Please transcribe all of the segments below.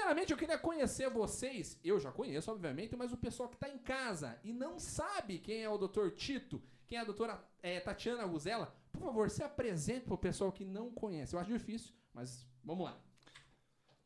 Primeiramente, eu queria conhecer vocês. Eu já conheço, obviamente, mas o pessoal que está em casa e não sabe quem é o Dr. Tito, quem é a doutora é, Tatiana Guzela, por favor, se apresente para o pessoal que não conhece. Eu acho difícil, mas vamos lá.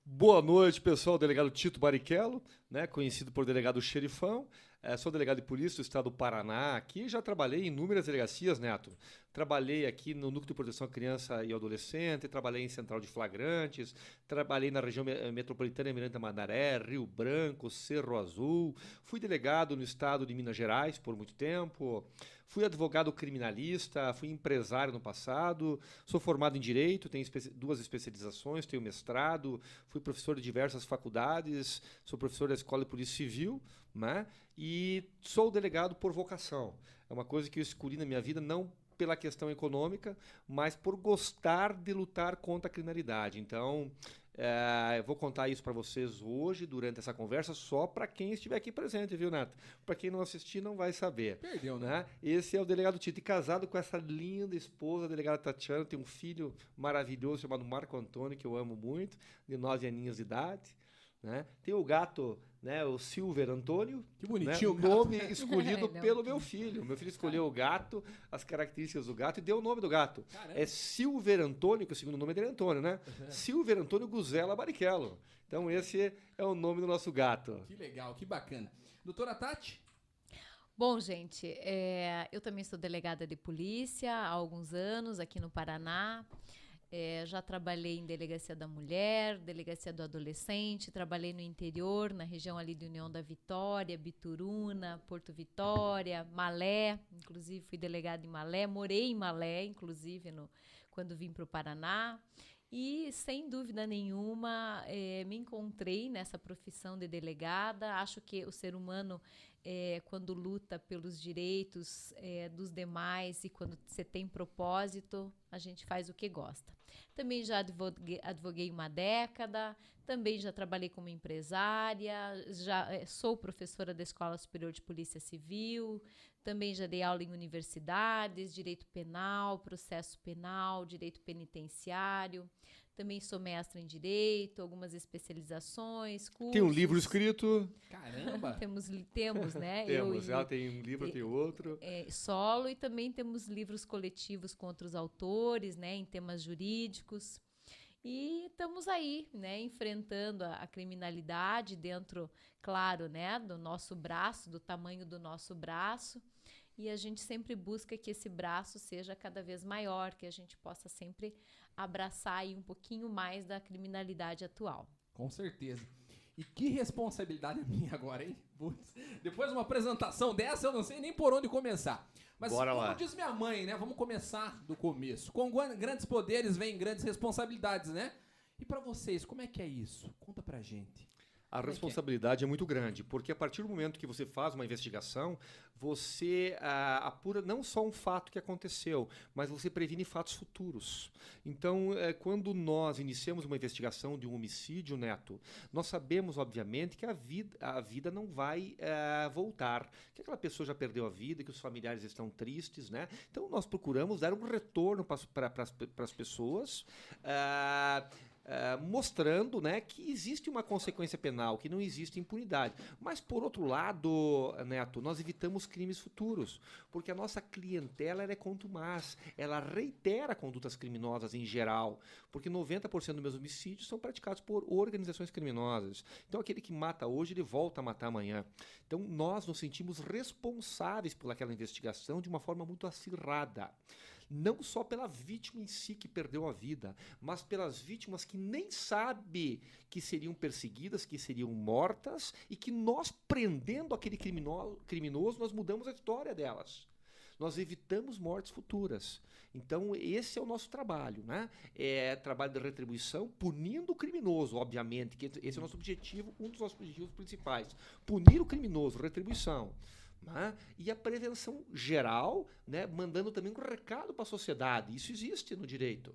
Boa noite, pessoal. Delegado Tito Barichello, né, conhecido por delegado Xerifão. É, sou delegado de polícia do estado do Paraná. Aqui já trabalhei em inúmeras delegacias, Neto. Trabalhei aqui no Núcleo de Proteção à Criança e Adolescente, trabalhei em Central de Flagrantes, trabalhei na região metropolitana Miranda Mandaré, Rio Branco, Cerro Azul. Fui delegado no estado de Minas Gerais por muito tempo. Fui advogado criminalista, fui empresário no passado, sou formado em Direito, tenho espe duas especializações, tenho mestrado, fui professor de diversas faculdades, sou professor da Escola de Polícia Civil, né? e sou delegado por vocação. É uma coisa que eu escolhi na minha vida não pela questão econômica, mas por gostar de lutar contra a criminalidade. Então, é, eu vou contar isso para vocês hoje, durante essa conversa, só para quem estiver aqui presente, viu, Neto? Para quem não assistir, não vai saber. Perdeu, né? né? Esse é o delegado Tito, e casado com essa linda esposa, a delegada Tatiana, tem um filho maravilhoso chamado Marco Antônio, que eu amo muito, de nove aninhos de idade. Né? Tem o gato, né, o Silver Antônio. Que bonitinho né? o nome escolhido é, pelo meu filho. Meu filho escolheu o gato, as características do gato e deu o nome do gato. Caramba. É Silver Antônio, que o segundo nome dele é Antônio, né? Uhum. Silver Antônio Guzela Barichello. Então esse é o nome do nosso gato. Que legal, que bacana. Doutora Tati? Bom, gente, é, eu também sou delegada de polícia há alguns anos aqui no Paraná. É, já trabalhei em delegacia da mulher, delegacia do adolescente, trabalhei no interior, na região ali de União da Vitória, Bituruna, Porto Vitória, Malé, inclusive fui delegada em Malé, morei em Malé, inclusive, no, quando vim para o Paraná. E, sem dúvida nenhuma, é, me encontrei nessa profissão de delegada. Acho que o ser humano é, quando luta pelos direitos é, dos demais e quando você tem propósito, a gente faz o que gosta. Também já advoguei, advoguei uma década, também já trabalhei como empresária, já é, sou professora da Escola Superior de Polícia Civil, também já dei aula em universidades, direito penal, processo penal, direito penitenciário. Também sou mestra em direito, algumas especializações, cursos. Tem um livro escrito. Caramba! temos, temos, né? temos, ela tem um livro, tem outro. É, solo e também temos livros coletivos com outros autores, né, em temas jurídicos. E estamos aí, né, enfrentando a, a, criminalidade dentro, claro, né, do nosso braço, do tamanho do nosso braço. E a gente sempre busca que esse braço seja cada vez maior, que a gente possa sempre abraçar aí um pouquinho mais da criminalidade atual. Com certeza. E que responsabilidade a minha agora, hein? Putz, depois de uma apresentação dessa, eu não sei nem por onde começar. Mas Bora como lá. diz minha mãe, né? Vamos começar do começo. Com grandes poderes vem grandes responsabilidades, né? E para vocês, como é que é isso? Conta pra gente. A responsabilidade é? muito grande, porque a partir do momento que você faz uma investigação, você ah, apura não só um fato que aconteceu, mas você previne fatos futuros. Então, é, quando nós iniciamos uma investigação de um homicídio, Neto, nós sabemos, obviamente, que a vida, a vida não vai é, voltar, que aquela pessoa já perdeu a vida, que os familiares estão tristes, né? Então, nós procuramos dar um retorno para as pessoas. Ah, Uh, mostrando né, que existe uma consequência penal, que não existe impunidade. Mas, por outro lado, Neto, nós evitamos crimes futuros, porque a nossa clientela é contumaz, ela reitera condutas criminosas em geral, porque 90% dos meus homicídios são praticados por organizações criminosas. Então, aquele que mata hoje, ele volta a matar amanhã. Então, nós nos sentimos responsáveis por aquela investigação de uma forma muito acirrada não só pela vítima em si que perdeu a vida, mas pelas vítimas que nem sabe que seriam perseguidas, que seriam mortas e que nós prendendo aquele criminoso, criminoso nós mudamos a história delas. Nós evitamos mortes futuras. Então, esse é o nosso trabalho, né? É trabalho de retribuição, punindo o criminoso, obviamente, que esse é o nosso objetivo, um dos nossos objetivos principais. Punir o criminoso, retribuição. Né? E a prevenção geral, né? mandando também um recado para a sociedade. Isso existe no direito.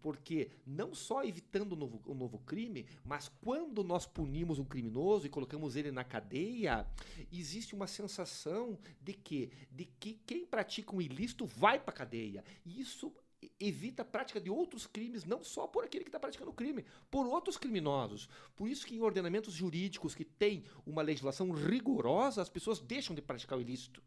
Porque não só evitando o novo, o novo crime, mas quando nós punimos um criminoso e colocamos ele na cadeia, existe uma sensação de que, de que quem pratica um ilícito vai para a cadeia. E isso evita a prática de outros crimes, não só por aquele que está praticando o crime, por outros criminosos. Por isso que em ordenamentos jurídicos que têm uma legislação rigorosa, as pessoas deixam de praticar o ilícito.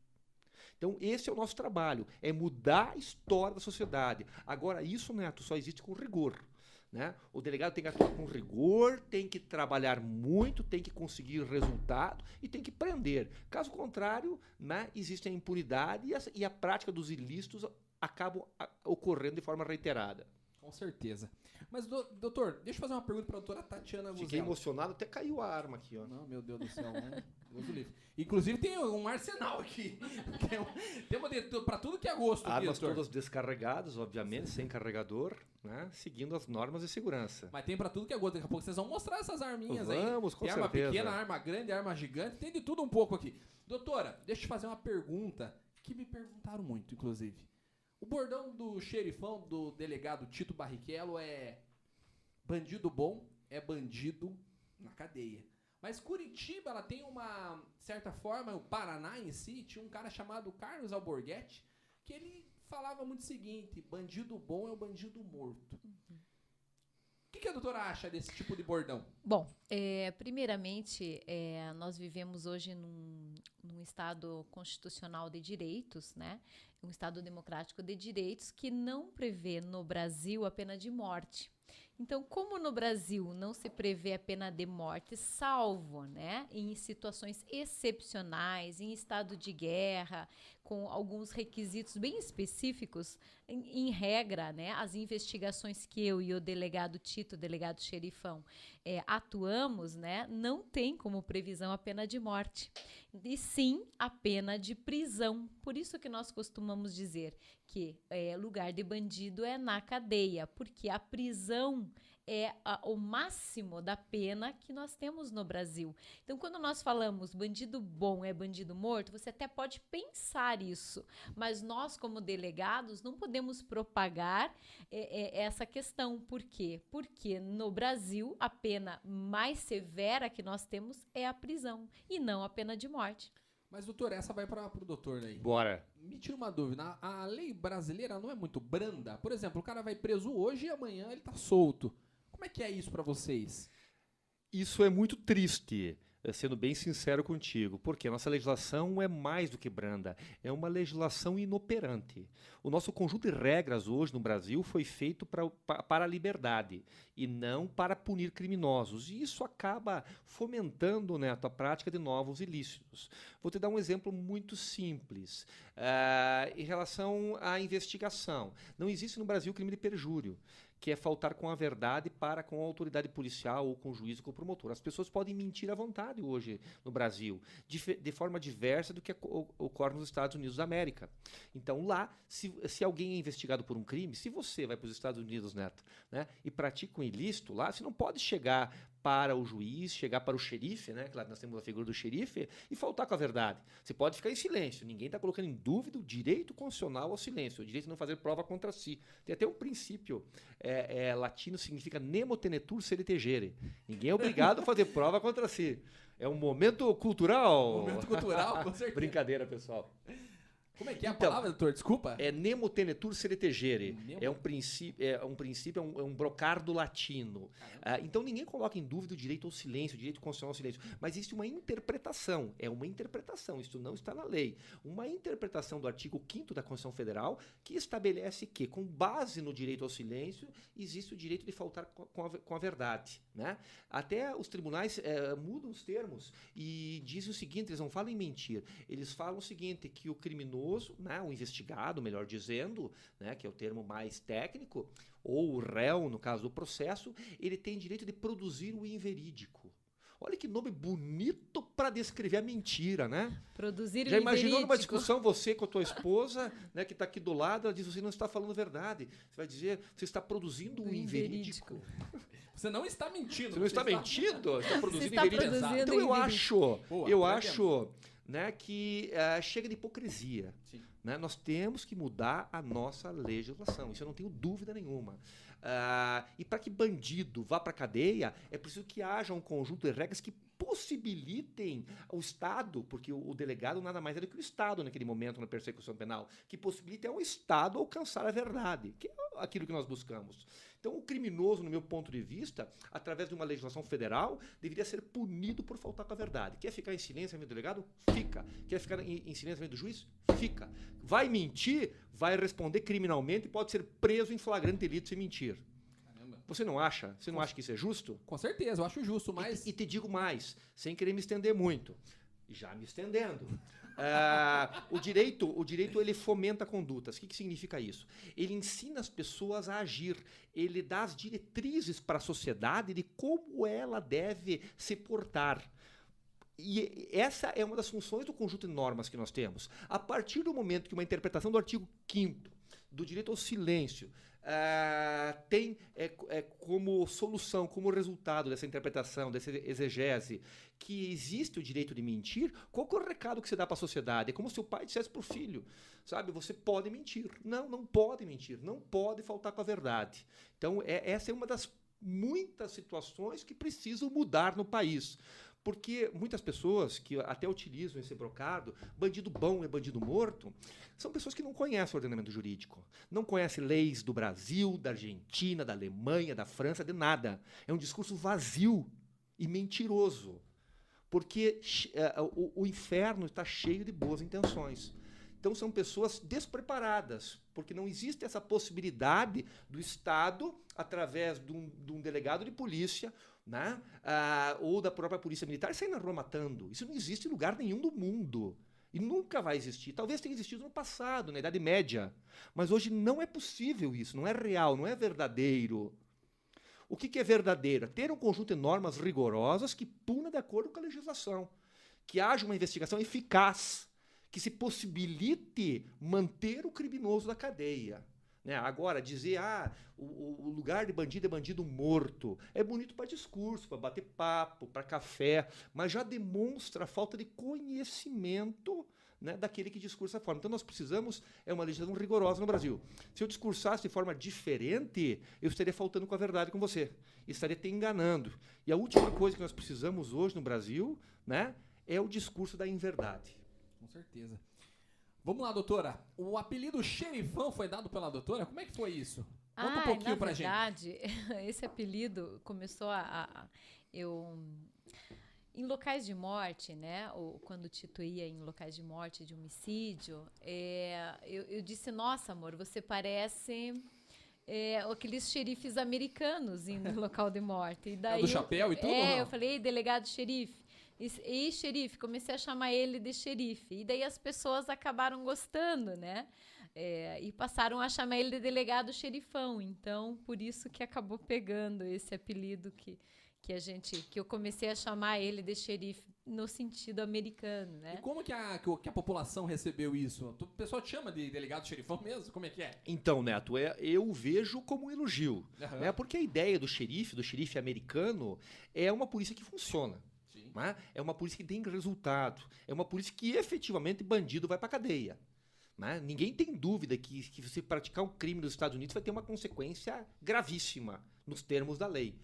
Então, esse é o nosso trabalho, é mudar a história da sociedade. Agora, isso, Neto, só existe com rigor. Né? O delegado tem que atuar com rigor, tem que trabalhar muito, tem que conseguir resultado e tem que prender. Caso contrário, né, existe a impunidade e a, e a prática dos ilícitos acabam ocorrendo de forma reiterada. Com certeza. Mas, do, doutor, deixa eu fazer uma pergunta para a doutora Tatiana Guzela. Fiquei emocionado, até caiu a arma aqui, ó. Não, meu Deus do céu. Né? Deus do livre. Inclusive tem um arsenal aqui. Tem uma para tudo que é gosto. Armas aqui, todas descarregadas, obviamente, sem carregador, né? Seguindo as normas de segurança. Mas tem para tudo que é gosto. Daqui a pouco vocês vão mostrar essas arminhas Vamos, aí. Vamos, com tem certeza. arma pequena, arma grande, arma gigante. Tem de tudo um pouco aqui. Doutora, deixa eu te fazer uma pergunta que me perguntaram muito, inclusive. O bordão do xerifão do delegado Tito Barrichello é bandido bom é bandido na cadeia. Mas Curitiba, ela tem uma certa forma, o Paraná em si, tinha um cara chamado Carlos Alborguete, que ele falava muito o seguinte: bandido bom é o bandido morto. O que, que, a doutora acha desse tipo de bordão? Bom, é, primeiramente, é, nós vivemos hoje num, num, Estado constitucional de direitos, né? Um Estado democrático de direitos que não prevê no Brasil a pena de morte. Então, como no Brasil não se prevê a pena de morte, salvo né, em situações excepcionais, em estado de guerra, com alguns requisitos bem específicos, em, em, regra, né, as investigações que eu e o delegado Tito, delegado xerifão, é, atuamos, né, não tem como previsão a pena de morte, e sim a pena de prisão. Por isso que nós costumamos dizer que é, lugar de bandido é na cadeia, porque a prisão é a, o máximo da pena que nós temos no Brasil. Então, quando nós falamos bandido bom é bandido morto, você até pode pensar isso, mas nós, como delegados, não podemos propagar é, é, essa questão. Por quê? Porque no Brasil, a pena mais severa que nós temos é a prisão e não a pena de morte. Mas, doutor, essa vai para o doutor aí. Bora. Me tira uma dúvida. A, a lei brasileira não é muito branda? Por exemplo, o cara vai preso hoje e amanhã ele está solto. Como é que é isso para vocês? Isso é muito triste, sendo bem sincero contigo, porque a nossa legislação é mais do que branda, é uma legislação inoperante. O nosso conjunto de regras hoje no Brasil foi feito pra, para a liberdade e não para punir criminosos. E isso acaba fomentando né, a prática de novos ilícitos. Vou te dar um exemplo muito simples. Uh, em relação à investigação, não existe no Brasil crime de perjúrio que é faltar com a verdade para com a autoridade policial ou com o juiz ou com o promotor. As pessoas podem mentir à vontade hoje no Brasil, de, de forma diversa do que ocorre nos Estados Unidos da América. Então, lá, se, se alguém é investigado por um crime, se você vai para os Estados Unidos, Neto, né, e pratica um ilícito, lá você não pode chegar para o juiz, chegar para o xerife, né? Claro, nós temos a figura do xerife, e faltar com a verdade. Você pode ficar em silêncio, ninguém está colocando em dúvida o direito constitucional ao silêncio, o direito de não fazer prova contra si. Tem até um princípio é, é, latino, significa nemo tenetur sere tegere. Ninguém é obrigado a fazer prova contra si. É um momento cultural. Momento cultural, com certeza. Brincadeira, pessoal. Como é que é então, a palavra, doutor? Desculpa. É nemo tenetur seretegere. Nemo... É um princípio, é um princípio, é um, é um brocardo latino. Ah, então ninguém coloca em dúvida o direito ao silêncio, o direito constitucional ao silêncio. Mas existe uma interpretação. É uma interpretação. Isso não está na lei. Uma interpretação do artigo 5 da Constituição Federal que estabelece que, com base no direito ao silêncio, existe o direito de faltar com a, com a verdade. Né? Até os tribunais é, mudam os termos e dizem o seguinte: eles não falam em mentir. Eles falam o seguinte: que o criminoso criminoso, né, o investigado, melhor dizendo, né, que é o termo mais técnico, ou o réu, no caso do processo, ele tem direito de produzir o inverídico. Olha que nome bonito para descrever a mentira, né? Produzir Já imaginou numa discussão você com a tua esposa, né, que está aqui do lado, ela diz você não está falando verdade. Você vai dizer você está produzindo um inverídico. Você não está mentindo. Você não está, está mentindo, você está produzindo está inverídico. Produzindo então eu acho, Boa, eu acho né, que uh, chega de hipocrisia. Né? Nós temos que mudar a nossa legislação, isso eu não tenho dúvida nenhuma. Uh, e para que bandido vá para a cadeia, é preciso que haja um conjunto de regras que possibilitem o Estado, porque o, o delegado nada mais é do que o Estado naquele momento na persecução penal, que possibilite ao Estado alcançar a verdade, que é aquilo que nós buscamos. Então, o criminoso, no meu ponto de vista, através de uma legislação federal, deveria ser punido por faltar com a verdade. Quer ficar em silêncio do delegado? Fica. Quer ficar em, em silêncio do juiz? Fica. Vai mentir? Vai responder criminalmente e pode ser preso em flagrante delito se mentir. Você não acha? Você não acha que isso é justo? Com certeza, eu acho justo, mas. E, e te digo mais, sem querer me estender muito. Já me estendendo. Uh, o direito, o direito ele fomenta condutas. O que, que significa isso? Ele ensina as pessoas a agir. Ele dá as diretrizes para a sociedade de como ela deve se portar. E essa é uma das funções do conjunto de normas que nós temos. A partir do momento que uma interpretação do artigo 5 do direito ao silêncio uh, tem é, é, como solução, como resultado dessa interpretação, dessa exegese, que existe o direito de mentir, qual é o recado que você dá para a sociedade? É como se o pai dissesse para o filho, sabe? Você pode mentir. Não, não pode mentir. Não pode faltar com a verdade. Então, é, essa é uma das muitas situações que precisam mudar no país. Porque muitas pessoas que até utilizam esse brocado, bandido bom é bandido morto, são pessoas que não conhecem o ordenamento jurídico. Não conhecem leis do Brasil, da Argentina, da Alemanha, da França, de nada. É um discurso vazio e mentiroso. Porque uh, o, o inferno está cheio de boas intenções. Então são pessoas despreparadas, porque não existe essa possibilidade do Estado, através de um, de um delegado de polícia né? Ah, ou da própria polícia militar sair na rua matando. Isso não existe em lugar nenhum do mundo. E nunca vai existir. Talvez tenha existido no passado, na Idade Média. Mas hoje não é possível isso, não é real, não é verdadeiro. O que, que é verdadeiro? Ter um conjunto de normas rigorosas que puna de acordo com a legislação. Que haja uma investigação eficaz, que se possibilite manter o criminoso da cadeia. Né? Agora, dizer, ah, o, o, lugar de bandido é bandido morto, é bonito para discurso, para bater papo, para café, mas já demonstra a falta de conhecimento né, daquele que discursa forma. Então, nós precisamos, é uma legislação rigorosa no Brasil. Se eu discursasse de forma diferente, eu estaria faltando com a verdade com você, estaria te enganando. E a última coisa que nós precisamos hoje no Brasil né, é o discurso da inverdade. Com certeza. Vamos lá, doutora. O apelido xerifão foi dado pela doutora? Como é que foi isso? Conta um pouquinho na pra verdade, gente. esse apelido começou a, a, eu em locais de morte, né? Ou quando Tito ia em locais de morte, de homicídio, é, eu, eu, disse: Nossa, amor, você parece é, aqueles xerifes americanos indo no local de morte. E daí, é do chapéu e tudo? É, eu falei: Delegado xerife. E, e xerife, comecei a chamar ele de xerife. E daí as pessoas acabaram gostando, né? É, e passaram a chamar ele de delegado xerifão. Então, por isso que acabou pegando esse apelido que, que a gente que eu comecei a chamar ele de xerife no sentido americano, né? E como que a, que a população recebeu isso? O pessoal te chama de delegado xerifão mesmo? Como é que é? Então, Neto, é, eu vejo como um elogio. Uhum. Né? Porque a ideia do xerife, do xerife americano, é uma polícia que funciona. Né? É uma polícia que tem resultado. É uma polícia que efetivamente bandido vai para cadeia. Né? Ninguém tem dúvida que, que você praticar um crime nos Estados Unidos vai ter uma consequência gravíssima nos termos da lei.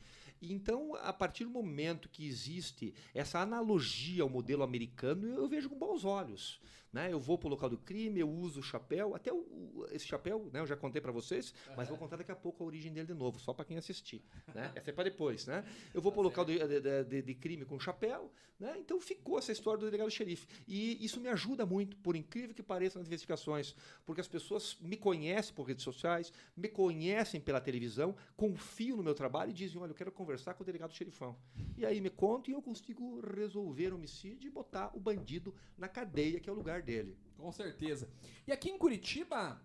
Então, a partir do momento que existe essa analogia ao modelo americano, eu vejo com bons olhos. Né? Eu vou para o local do crime, eu uso o chapéu, até o, esse chapéu, né, eu já contei para vocês, mas vou contar daqui a pouco a origem dele de novo, só para quem assistir. Né? Essa é para depois. Né? Eu vou para o local de, de, de, de, crime com chapéu, né? então ficou essa história do delegado xerife. E isso me ajuda muito, por incrível que pareça, nas investigações, porque as pessoas me conhecem por redes sociais, me conhecem pela televisão, confiam no meu trabalho e dizem: olha, eu quero conversar com o delegado xerifão. E aí me contam e eu consigo resolver o homicídio e botar o bandido na cadeia, que é o lugar lugar dele. Com certeza. E aqui em Curitiba,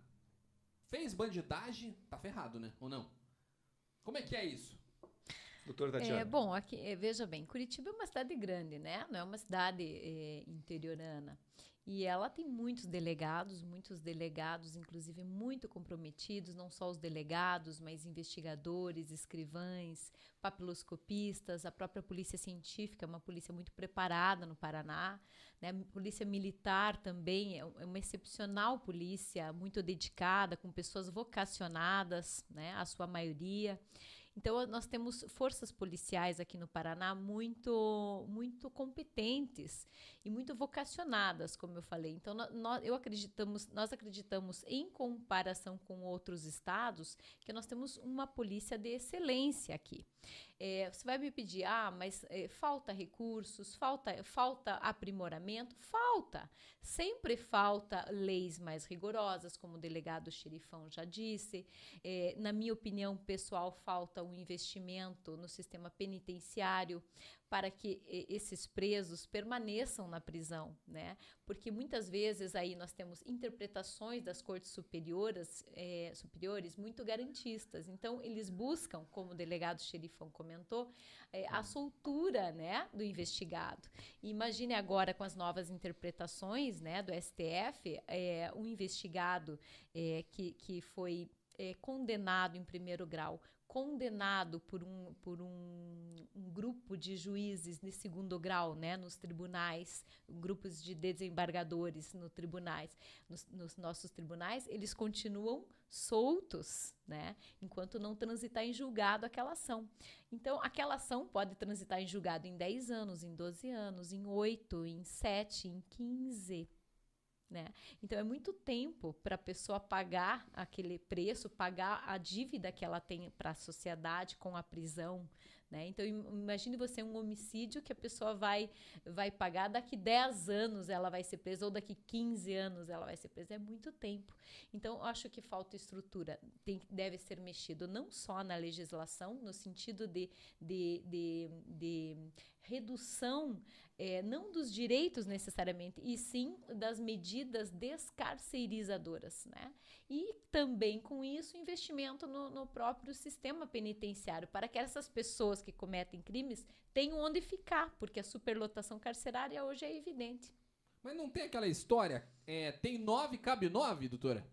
fez bandidagem, tá ferrado, né? Ou não? Como é que é isso? Doutora Tatiana. É, bom, aqui, é, veja bem, Curitiba é uma cidade grande, né? Não é uma cidade é, interiorana. E ela tem muitos delegados, muitos delegados, inclusive muito comprometidos, não só os delegados, mas investigadores, escrivães, papiloscopistas, a própria polícia científica, uma polícia muito preparada no Paraná, né? A polícia militar também é, é uma excepcional polícia, muito dedicada, com pessoas vocacionadas, né? A sua maioria. Então, nós temos forças policiais aqui no Paraná muito, muito competentes e muito vocacionadas, como eu falei. Então, nós, eu acreditamos, nós acreditamos, em comparação com outros estados, que nós temos uma polícia de excelência aqui. É, você vai me pedir, ah, mas é, falta recursos, falta, falta aprimoramento? Falta. Sempre falta leis mais rigorosas, como o delegado xerifão já disse. É, na minha opinião pessoal, falta um investimento no sistema penitenciário para que esses presos permaneçam na prisão, né? Porque muitas vezes aí nós temos interpretações das cortes superiores, é, superiores muito garantistas. Então eles buscam, como o delegado xerifão comentou, é, a soltura, né, do investigado. E imagine agora com as novas interpretações, né, do STF, é, um investigado é, que, que foi é, condenado em primeiro grau condenado por um, por um, um, grupo de juízes de segundo grau, né, nos tribunais, grupos de desembargadores no tribunais, nos, nos, nossos tribunais, eles continuam soltos, né, enquanto não transitar em julgado aquela ação. Então, aquela ação pode transitar em julgado em 10 anos, em 12 anos, em 8, em 7, em 15, né? Então é muito tempo para a pessoa pagar aquele preço, pagar a dívida que ela tem para a sociedade com a prisão. Né? Então imagine você um homicídio que a pessoa vai, vai pagar daqui 10 anos ela vai ser presa, ou daqui 15 anos ela vai ser presa. É muito tempo. Então eu acho que falta estrutura. Tem, deve ser mexido não só na legislação, no sentido de, de, de, de redução é, não dos direitos necessariamente, e sim das medidas descarcerizadoras. Né? E também com isso, investimento no, no próprio sistema penitenciário, para que essas pessoas que cometem crimes tenham onde ficar, porque a superlotação carcerária hoje é evidente. Mas não tem aquela história, é, tem nove, cabe nove, doutora?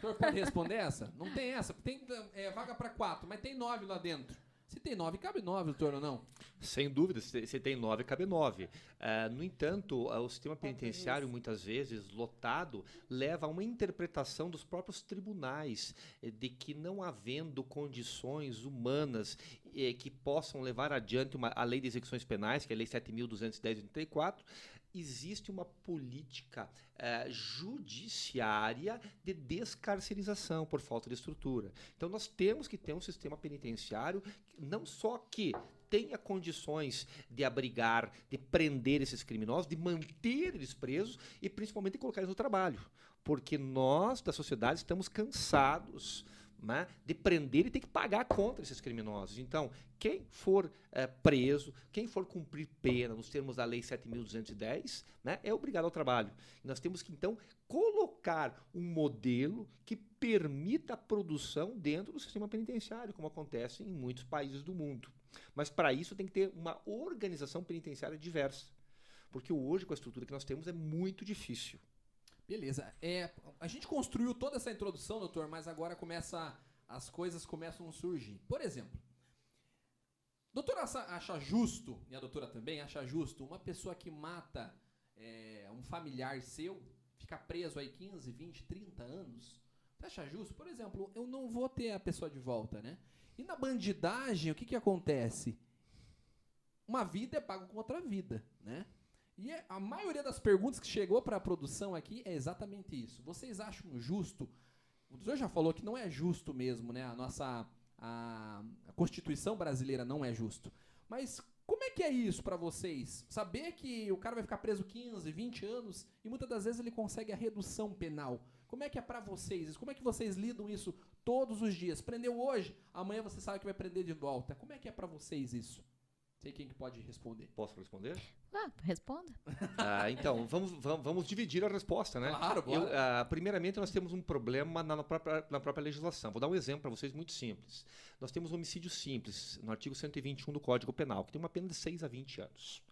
Doutor pode responder essa? Não tem essa. Tem é, vaga para quatro, mas tem nove lá dentro. Se tem nove, cabe nove, doutor, ou não? Sem dúvida, se tem nove, cabe nove. Uh, no entanto, o sistema penitenciário, muitas vezes, lotado, leva a uma interpretação dos próprios tribunais eh, de que não havendo condições humanas eh, que possam levar adiante uma, a lei de execuções penais, que é a lei 7.210 existe uma política uh, judiciária de descarcerização por falta de estrutura. Então nós temos que ter um sistema penitenciário não só que tenha condições de abrigar, de prender esses criminosos, de manter eles presos e principalmente de colocar eles no trabalho. Porque nós, da sociedade, estamos cansados né, de prender e ter que pagar contra esses criminosos. Então, quem for é, preso, quem for cumprir pena nos termos da Lei 7.210, né, é obrigado ao trabalho. Nós temos que, então, colocar um modelo que permita a produção dentro do sistema penitenciário, como acontece em muitos países do mundo. Mas, para isso, tem que ter uma organização penitenciária diversa. Porque hoje, com a estrutura que nós temos, é muito difícil. Beleza. É, a gente construiu toda essa introdução, doutor, mas agora começa as coisas começam a surgir. Por exemplo, doutora acha justo, e a doutora também acha justo, uma pessoa que mata é, um familiar seu ficar preso aí 15, 20, 30 anos? Você acha justo? Por exemplo, eu não vou ter a pessoa de volta, né? E na bandidagem, o que, que acontece? Uma vida é pago com outra vida, né? E é, a maioria das perguntas que chegou para a produção aqui é exatamente isso. Vocês acham justo? O senhor já falou que não é justo mesmo, né? A nossa a, a Constituição brasileira não é justo. Mas como é que é isso para vocês? Saber que o cara vai ficar preso 15, 20 anos e muitas das vezes ele consegue a redução penal. Como é que é para vocês? Como é que vocês lidam isso todos os dias? Prendeu hoje, amanhã você sabe que vai prender de volta. Como é que é para vocês isso? Sei quem que pode responder. Posso responder? Ah, responda. Ah, então, vamos, vamos, vamos, dividir a resposta, né? Claro, bora. Eu, ah, primeiramente, nós temos um problema na, na, própria, na própria legislação. Vou dar um exemplo para vocês muito simples. Nós temos homicídio simples, no artigo 121 do Código Penal, que tem uma pena de 6 a 20 anos.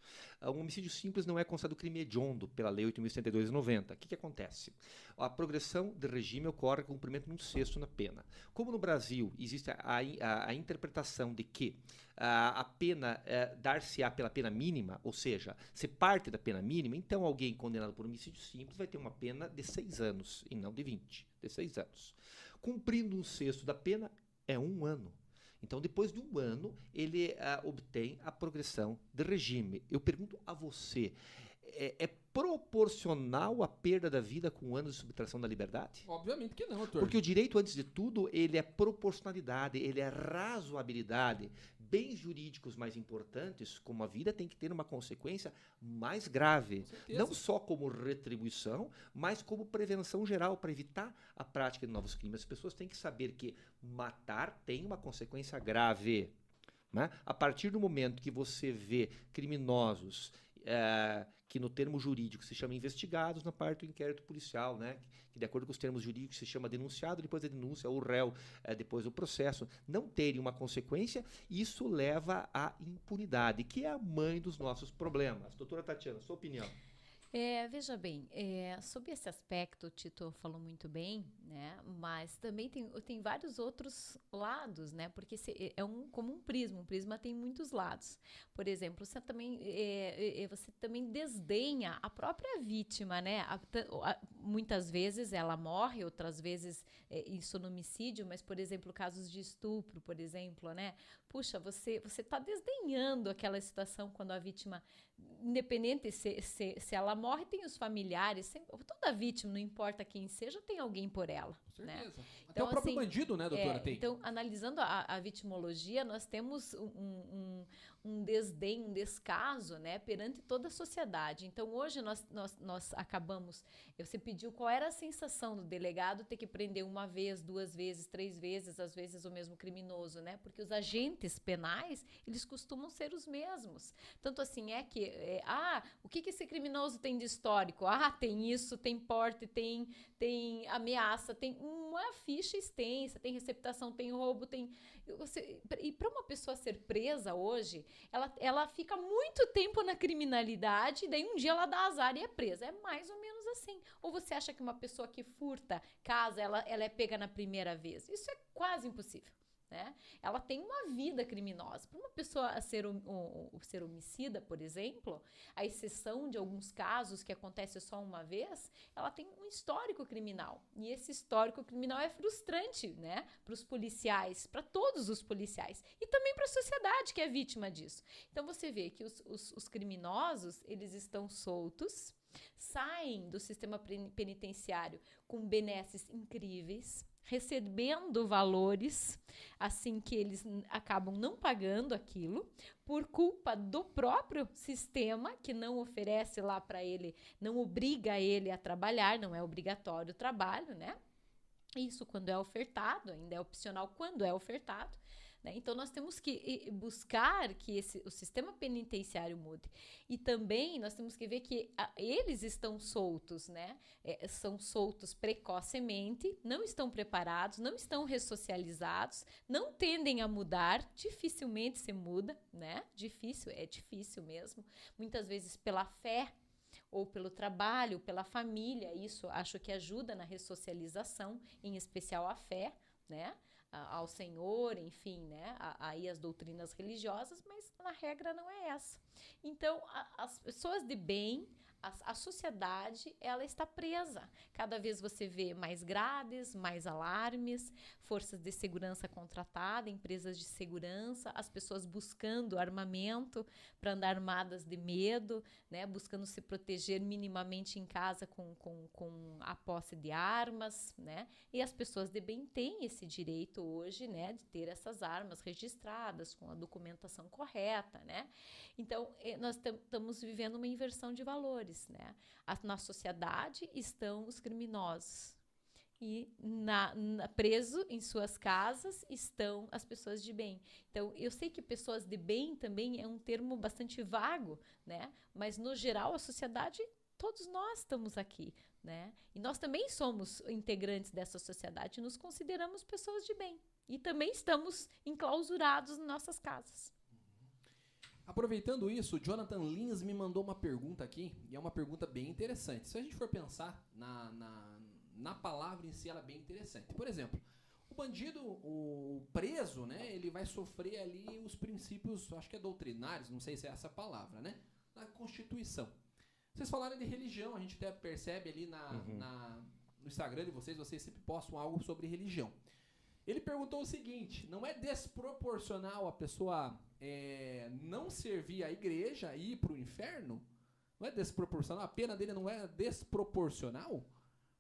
Ah, um homicídio simples não é considerado crime hediondo pela Lei 8.072 O que, que acontece? A progressão de regime ocorre com o cumprimento de um sexto na pena. Como no Brasil existe a, a, a interpretação de que a, a pena é, dar-se-á pela pena mínima, ou seja, se parte da pena mínima, então alguém condenado por homicídio simples vai ter uma pena de seis anos e não de 20, de seis anos. Cumprindo um sexto da pena é um ano. Então, depois de um ano, ele ah, obtém a progressão de regime. Eu pergunto a você, é, é proporcional à perda da vida com anos de subtração da liberdade? Obviamente que não, doutor. Porque o direito, antes de tudo, ele é proporcionalidade, ele é razoabilidade. Bens jurídicos mais importantes, como a vida, tem que ter uma consequência mais grave. Não só como retribuição, mas como prevenção geral, para evitar a prática de novos crimes. As pessoas têm que saber que matar tem uma consequência grave. né? A partir do momento que você vê criminosos eh, que no termo jurídico se chama investigados na parte do inquérito policial, né? Que de acordo com os termos jurídicos se chama denunciado, depois da denúncia, ou réu, eh, depois do processo, não terem uma consequência, isso leva à impunidade, que é a mãe dos nossos problemas. Doutora Tatiana, sua opinião. É, veja bem, é, sobre esse aspecto, o Tito falou muito bem, né? Mas também tem, tem vários outros lados, né? Porque se- é um, como um prisma, um prisma tem muitos lados. Por exemplo, você também, é, é, você também desdenha a própria vítima, né? A- a- muitas vezes ela morre, outras vezes é, isso no homicídio, mas, por exemplo, casos de estupro, por exemplo, né? Puxa, você você está desdenhando aquela situação quando a vítima independente se, se, se ela morre, tem os familiares. sempre- toda vítima, não importa quem seja, tem alguém por ela. Né? certeza. Até Então, o próprio assim, bandido, né, doutora, É, tem. então, analisando a, a vitimologia, nós temos um, um, um desdém, um descaso né, perante toda a sociedade. Então, hoje nós, nós, nós acabamos. Você pediu qual era a sensação do delegado ter que prender uma vez, duas vezes, três vezes, às vezes o mesmo criminoso, né? Porque os agentes penais, eles costumam ser os mesmos. Tanto assim é que, é, ah, o que, que esse criminoso tem de histórico? Ah, tem isso, tem porte, tem, tem ameaça, tem uma ficha extensa, tem receptação, tem roubo, tem. E para uma pessoa ser presa hoje, ela, ela fica muito tempo na criminalidade, e daí um dia ela dá azar e é presa. É mais ou menos assim. Ou você acha que uma pessoa que furta casa, ela, ela é pega na primeira vez? Isso é quase impossível. Né? Ela tem uma vida criminosa. Para uma pessoa ser, o- o- ser homicida, por exemplo, a exceção de alguns casos que acontece só uma vez, ela tem um histórico criminal. E esse histórico criminal é frustrante, né? Para os policiais, para todos os policiais. E também para a sociedade que é vítima disso. Então você vê que os, os, os criminosos, eles estão soltos, saem do sistema pen- penitenciário com benesses incríveis, recebendo valores assim que eles acabam não pagando aquilo por culpa do próprio sistema que não oferece lá para ele, não obriga ele a trabalhar, não é obrigatório o trabalho, né? Isso quando é ofertado, ainda é opcional quando é ofertado. Né? Então nós temos que buscar que esse, o sistema penitenciário mude. E também nós temos que ver que a, eles estão soltos, né? É, são soltos precocemente, não estão preparados, não estão ressocializados, não tendem a mudar, dificilmente se muda, né? Difícil, é difícil mesmo. Muitas vezes pela fé ou pelo trabalho, pela família, isso acho que ajuda na ressocialização, em especial a fé, né? Ao Senhor, enfim, né? Aí as doutrinas religiosas, mas na regra não é essa. Então, a- as pessoas de bem, a, a sociedade, ela está presa. Cada vez você vê mais grades, mais alarmes, forças de segurança contratadas, empresas de segurança, as pessoas buscando armamento para andar armadas de medo, né? Buscando se proteger minimamente em casa com, com, com a posse de armas, né? E as pessoas de bem têm esse direito hoje, né, de ter essas armas registradas com a documentação correta, né? Então, eh, nós estamos vivendo uma inversão de valores, né? A- na sociedade estão os criminosos e na, na- preso em suas casas estão as pessoas de bem. Então, eu sei que pessoas de bem também é um termo bastante vago, né? Mas no geral a sociedade todos nós estamos aqui, né? E nós também somos integrantes dessa sociedade, nos consideramos pessoas de bem e também estamos enclausurados em nossas casas. Aproveitando isso, o Jonathan Lins me mandou uma pergunta aqui, e é uma pergunta bem interessante. Se a gente for pensar na, na, na palavra em si, ela é bem interessante. Por exemplo, o bandido, o preso, né, ele vai sofrer ali os princípios, acho que é doutrinários, não sei se é essa palavra, né, da Constituição. Vocês falaram de religião, a gente até percebe ali na, Uhum. na- no Instagram de vocês, vocês sempre postam algo sobre religião. Ele perguntou o seguinte: não é desproporcional a pessoa é, não servir a igreja e ir para o inferno? Não é desproporcional? A pena dele não é desproporcional?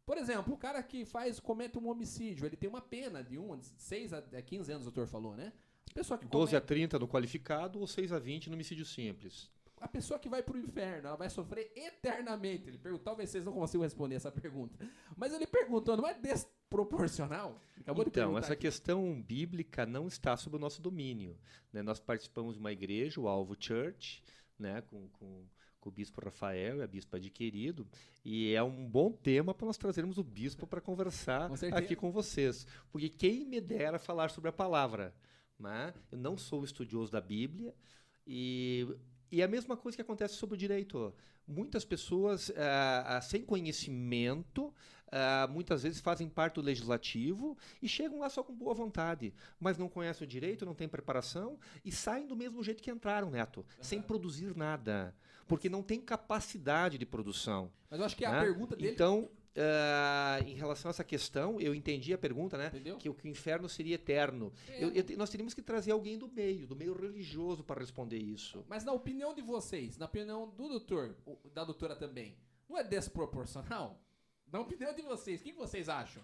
Por exemplo, o cara que faz, comete um homicídio, ele tem uma pena de 1 a 6 a 15 anos, o doutor falou, né? A pessoa que 12 comete... a 30 no qualificado ou 6 a 20 no homicídio simples. A pessoa que vai pro inferno, ela vai sofrer eternamente. Ele perguntou, talvez vocês não consigam responder essa pergunta. Mas ele perguntou, não é desproporcional? Acabou então, essa aqui. questão bíblica não está sob o nosso domínio. Né? Nós participamos de uma igreja, o Alvo Church, né? com, com com o bispo Rafael e a bispa adquirido, e é um bom tema para nós trazermos o bispo para conversar com aqui com vocês, porque quem me dera falar sobre a palavra, né? Eu não sou estudioso da Bíblia e e a mesma coisa que acontece sobre o direito. Muitas pessoas, ah, ah, sem conhecimento, ah, muitas vezes fazem parte do legislativo e chegam lá só com boa vontade, mas não conhecem o direito, não têm preparação e saem do mesmo jeito que entraram, Neto, uhum. sem produzir nada porque não tem capacidade de produção. Mas eu acho que né? a pergunta dele. Então, uh, em relação a essa questão, eu entendi a pergunta, né? Entendeu? Que, que o inferno seria eterno. É. Eu, eu, nós teríamos que trazer alguém do meio, do meio religioso, para responder isso. Mas na opinião de vocês, na opinião do doutor, da doutora também, não é desproporcional? Na opinião de vocês, o que vocês acham?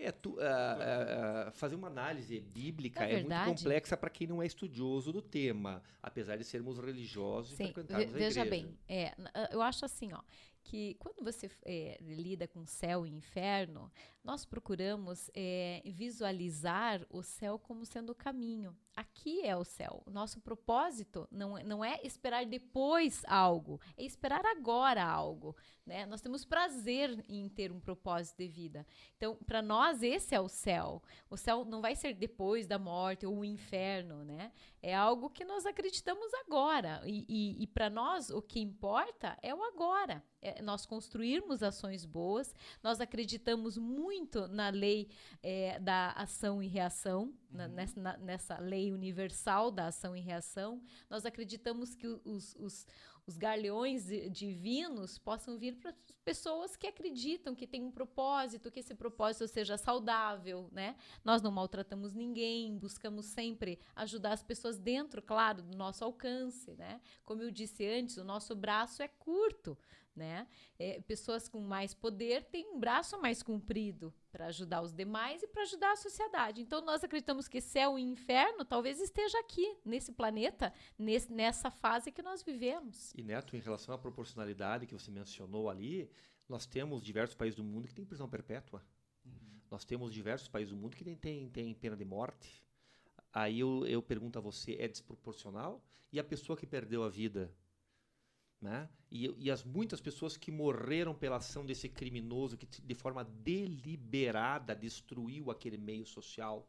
É, tu, uh, uh, fazer uma análise bíblica é, é muito complexa para quem não é estudioso do tema, apesar de sermos religiosos Sim, e frequentarmos veja a igreja. bem, é, eu acho assim, ó, que quando você é, lida com céu e inferno, nós procuramos é, visualizar o céu como sendo o caminho. Aqui é o céu. O nosso propósito não, é, não é esperar depois algo, é esperar agora algo. Né? Nós temos prazer em ter um propósito de vida. Então, para nós, esse é o céu. O céu não vai ser depois da morte ou o inferno, né? É algo que nós acreditamos agora. E, e, e para nós, o que importa é o agora. É nós construirmos ações boas. Nós acreditamos muito na lei é, da ação e reação, uhum. na, nessa, na, nessa lei universal da ação e reação. Nós acreditamos que os, os, os galeões divinos possam vir para pessoas que acreditam que tem um propósito, que esse propósito seja saudável, né? Nós não maltratamos ninguém, buscamos sempre ajudar as pessoas dentro, claro, do nosso alcance, né? Como eu disse antes, o nosso braço é curto, né? É, pessoas com mais poder têm um braço mais comprido para ajudar os demais e para ajudar a sociedade. Então nós acreditamos que céu e inferno talvez esteja aqui nesse planeta, nesse, nessa fase que nós vivemos. E Neto, em relação à proporcionalidade que você mencionou ali, nós temos diversos países do mundo que têm prisão perpétua. Uhum. Nós temos diversos países do mundo que têm tem pena de morte. Aí eu, eu pergunto a você, é desproporcional? E a pessoa que perdeu a vida né? E, e, as muitas pessoas que morreram pela ação desse criminoso que de forma deliberada destruiu aquele meio social.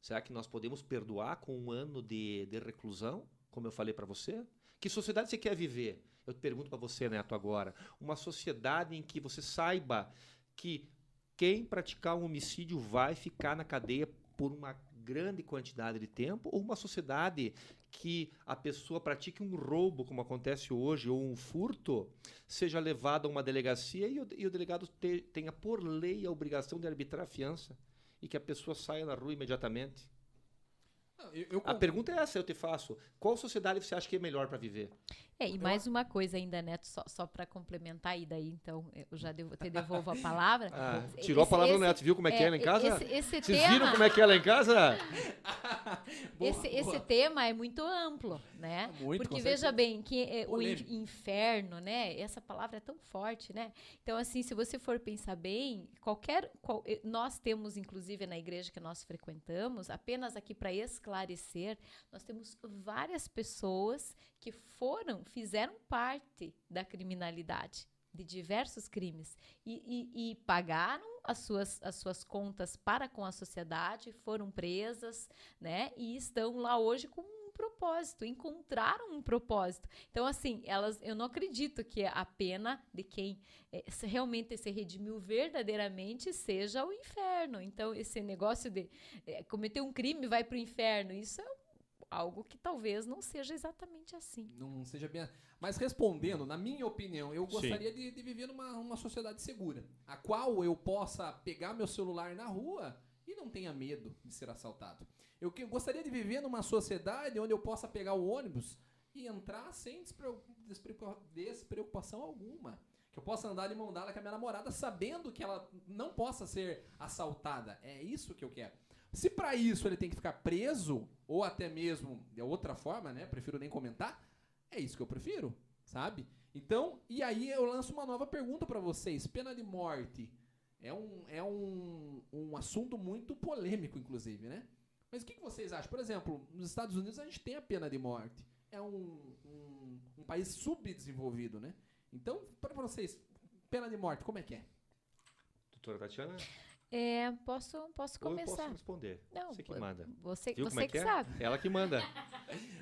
Será que nós podemos perdoar com um ano de, de reclusão, como eu falei para você? Que sociedade você quer viver? Eu te pergunto para você, Neto, agora. Uma sociedade em que você saiba que quem praticar um homicídio vai ficar na cadeia por uma grande quantidade de tempo, ou uma sociedade que a pessoa pratique um roubo, como acontece hoje, ou um furto, seja levado a uma delegacia e o, e o delegado te, tenha, por lei, a obrigação de arbitrar a fiança e que a pessoa saia na rua imediatamente. Eu, eu a pergunta é essa, eu te faço. Qual sociedade você acha que é melhor para viver? É, e mais uma coisa ainda, Neto, só, só para complementar, e daí então eu já devo, te devolvo a palavra. Ah, tirou esse, a palavra do Neto, viu como é, é que é lá em casa? Esse, esse Vocês tema... viram como é que é lá em casa? boa, esse, boa. esse tema é muito amplo, né? Muito, Porque veja bem, que é, o inferno, né? Essa palavra é tão forte, né? Então, assim, se você for pensar bem, qualquer. Qual, eh, nós temos, inclusive, na igreja que nós frequentamos, apenas aqui para esclarecer, nós temos várias pessoas que foram, fizeram parte da criminalidade, de diversos crimes, e, e, e pagaram as suas, as suas contas para com a sociedade, foram presas, né? E estão lá hoje com um propósito, encontraram um propósito. Então, assim, elas, eu não acredito que a pena de quem é, se realmente se redimiu verdadeiramente seja o inferno. Então, esse negócio de é, cometer um crime vai para o inferno, isso é algo que talvez não seja exatamente assim. Não seja bem. Mas respondendo, na minha opinião, eu gostaria de, de, viver numa uma sociedade segura, a qual eu possa pegar meu celular na rua e não tenha medo de ser assaltado. Eu, que- eu gostaria de viver numa sociedade onde eu possa pegar o ônibus e entrar sem despreo- despreocupa- despreocupação alguma. Que eu possa andar de mão dada com a minha namorada sabendo que ela não possa ser assaltada. É isso que eu quero. Se para isso ele tem que ficar preso, ou até mesmo de outra forma, né? Prefiro nem comentar. É isso que eu prefiro, sabe? Então, e aí eu lanço uma nova pergunta para vocês. Pena de morte é um, é um, um assunto muito polêmico, inclusive, né? Mas o que, que vocês acham? Por exemplo, nos Estados Unidos a gente tem a pena de morte. É um, um, um país subdesenvolvido, né? Então, para vocês, pena de morte, como é que é? Doutora Tatiana, É, posso, posso ou eu começar? posso responder. Não, Você que manda. Você, Viu você é que, é? sabe. Ela que manda.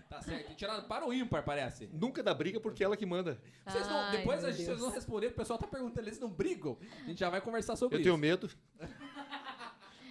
Tá certo. Tirado para o ímpar, parece. Nunca dá briga porque ela que manda. Vocês Ai, depois a gente, vocês vão responder, o pessoal tá perguntando, eles não brigam? A gente já vai conversar sobre Eu isso. tenho medo.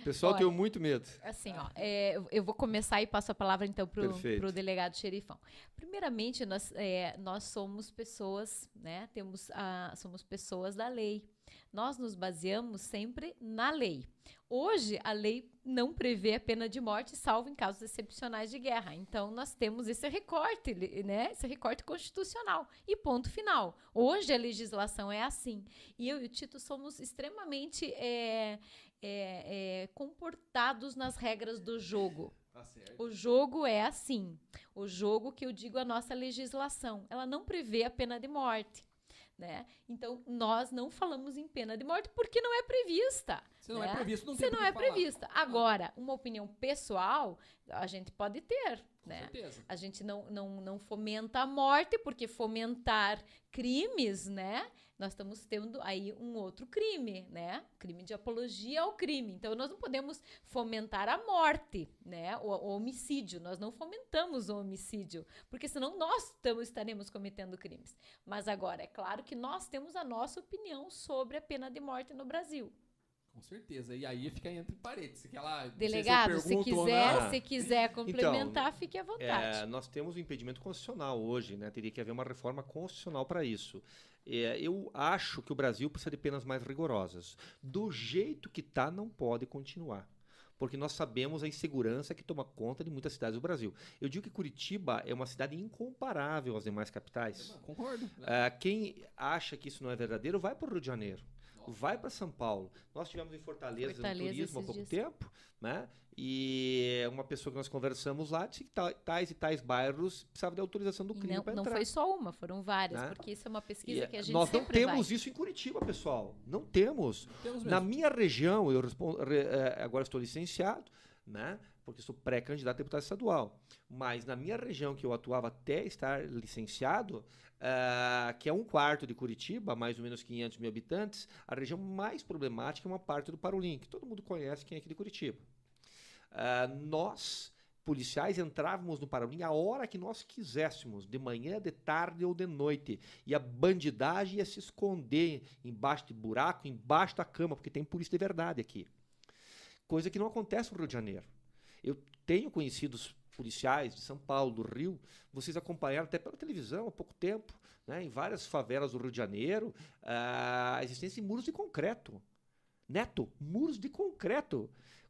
Pessoal, Olha. tenho muito medo. Assim, ó, é, eu- eu vou começar e passo a palavra então pro, Perfeito. pro delegado xerifão. Primeiramente, nós, é, nós somos pessoas, né? Temos a, somos pessoas da lei. Nós nos baseamos sempre na lei. Hoje, a lei não prevê a pena de morte, salvo em casos excepcionais de guerra. Então, nós temos esse recorte, né? Esse recorte constitucional. E ponto final. Hoje, a legislação é assim. E eu e o Tito somos extremamente é, é, é, comportados nas regras do jogo. Tá. O jogo é assim. O jogo que eu digo a nossa legislação, ela não prevê a pena de morte. Né? Então, nós não falamos em pena de morte porque não é prevista. Se não né? é previsto, não Se tem não por é falar. prevista. Agora, uma opinião pessoal, a gente pode ter, Com né? certeza. A gente não, não, não fomenta a morte, porque fomentar crimes, né? Nós estamos tendo aí um outro crime, né? Crime de apologia ao crime. Então, nós não podemos fomentar a morte, né? O, o homicídio. Nós não fomentamos o homicídio, porque senão nós tamo, estaremos cometendo crimes. Mas agora, é claro que nós temos a nossa opinião sobre a pena de morte no Brasil. Com certeza. E aí fica entre paredes. Se ela, Delegado, se ou quiser, se quiser complementar, fique à vontade. É, nós temos um impedimento constitucional hoje, né? Teria que haver uma reforma constitucional para isso. É, eu acho que o Brasil precisa de penas mais rigorosas. Do jeito que está, não pode continuar. Porque nós sabemos a insegurança que toma conta de muitas cidades do Brasil. Eu digo que Curitiba é uma cidade incomparável às demais capitais. Concordo. Ah, quem acha que isso não é verdadeiro, vai para o Rio de Janeiro. Vai para São Paulo. Nós tivemos em Fortaleza, Fortaleza um turismo há pouco dias. tempo, né? E uma pessoa que nós conversamos lá disse que ta- tais e tais bairros precisavam de autorização do E crime não, para não entrar. foi só uma, foram várias, Né? porque isso é uma E, pesquisa que a gente nós não temos vai. isso em Curitiba, pessoal. Não temos. Temos Na minha região, eu respondo, re- eh, agora estou licenciado, né? Porque sou pré-candidato a deputado estadual. Mas na minha região, que eu atuava até estar licenciado, ah, que é um quarto de Curitiba, mais ou menos 500 mil habitantes, a região mais problemática é uma parte do Parolim, que todo mundo conhece quem é aqui de Curitiba. Ah, nós, policiais, entrávamos no Parolim a hora que nós quiséssemos, de manhã, de tarde ou de noite. E a bandidagem ia se esconder embaixo de buraco, embaixo da cama, porque tem polícia de verdade aqui. Coisa que não acontece no Rio de Janeiro. Eu tenho conhecidos policiais de São Paulo, do Rio, vocês acompanharam até pela televisão há pouco tempo, né, em várias favelas do Rio de Janeiro, a existência de muros de concreto. Neto, muros de concreto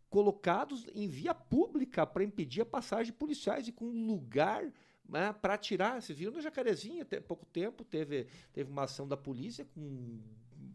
colocados em via pública para impedir a passagem de policiais e com lugar né, para atirar. Vocês viram no Jacarezinho, até pouco tempo teve, teve uma ação da polícia com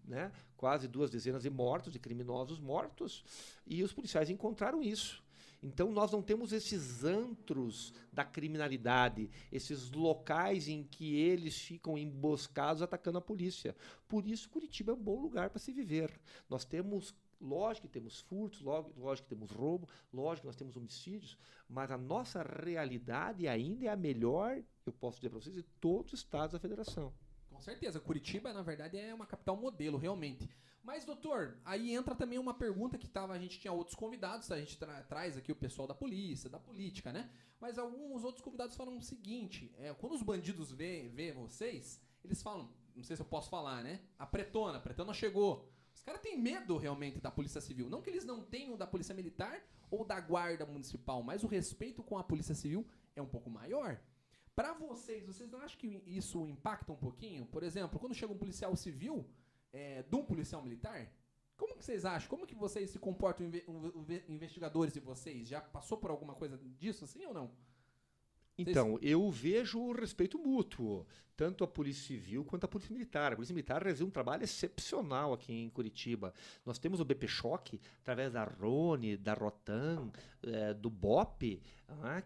né, quase duas dezenas de mortos, de criminosos mortos, e os policiais encontraram isso. Então nós não temos esses antros da criminalidade, esses locais em que eles ficam emboscados atacando a polícia. Por isso Curitiba é um bom lugar para se viver. Nós temos Lógico que temos furtos, lógico, que temos roubo, lógico que nós temos homicídios, mas a nossa realidade ainda é a melhor, eu posso dizer para vocês, de todos os estados da federação. Certeza. Curitiba, na verdade, é uma capital modelo, realmente. Mas, doutor, aí entra também uma pergunta que tava, a gente tinha outros convidados, a gente tra- traz aqui o pessoal da polícia, da política, né? Mas alguns outros convidados falam o seguinte: é, quando os bandidos vê vocês, eles falam, não sei se eu posso falar, né? A pretona, a pretona chegou. Os caras têm medo realmente da Polícia Civil. Não que eles não tenham da Polícia Militar ou da Guarda Municipal, mas o respeito com a Polícia Civil é um pouco maior. Pra vocês, vocês não acham que isso impacta um pouquinho? Por exemplo, quando chega um policial civil é, de um policial militar, Como que vocês acham? Como que vocês se comportam, investigadores de vocês? Já passou por alguma coisa disso assim ou não? Então, eu vejo o respeito mútuo, tanto a Polícia Civil quanto a Polícia Militar. A Polícia Militar realiza um trabalho excepcional aqui em Curitiba. Nós temos o BP Choque, através da Rone, da Rotan, eh, do BOP,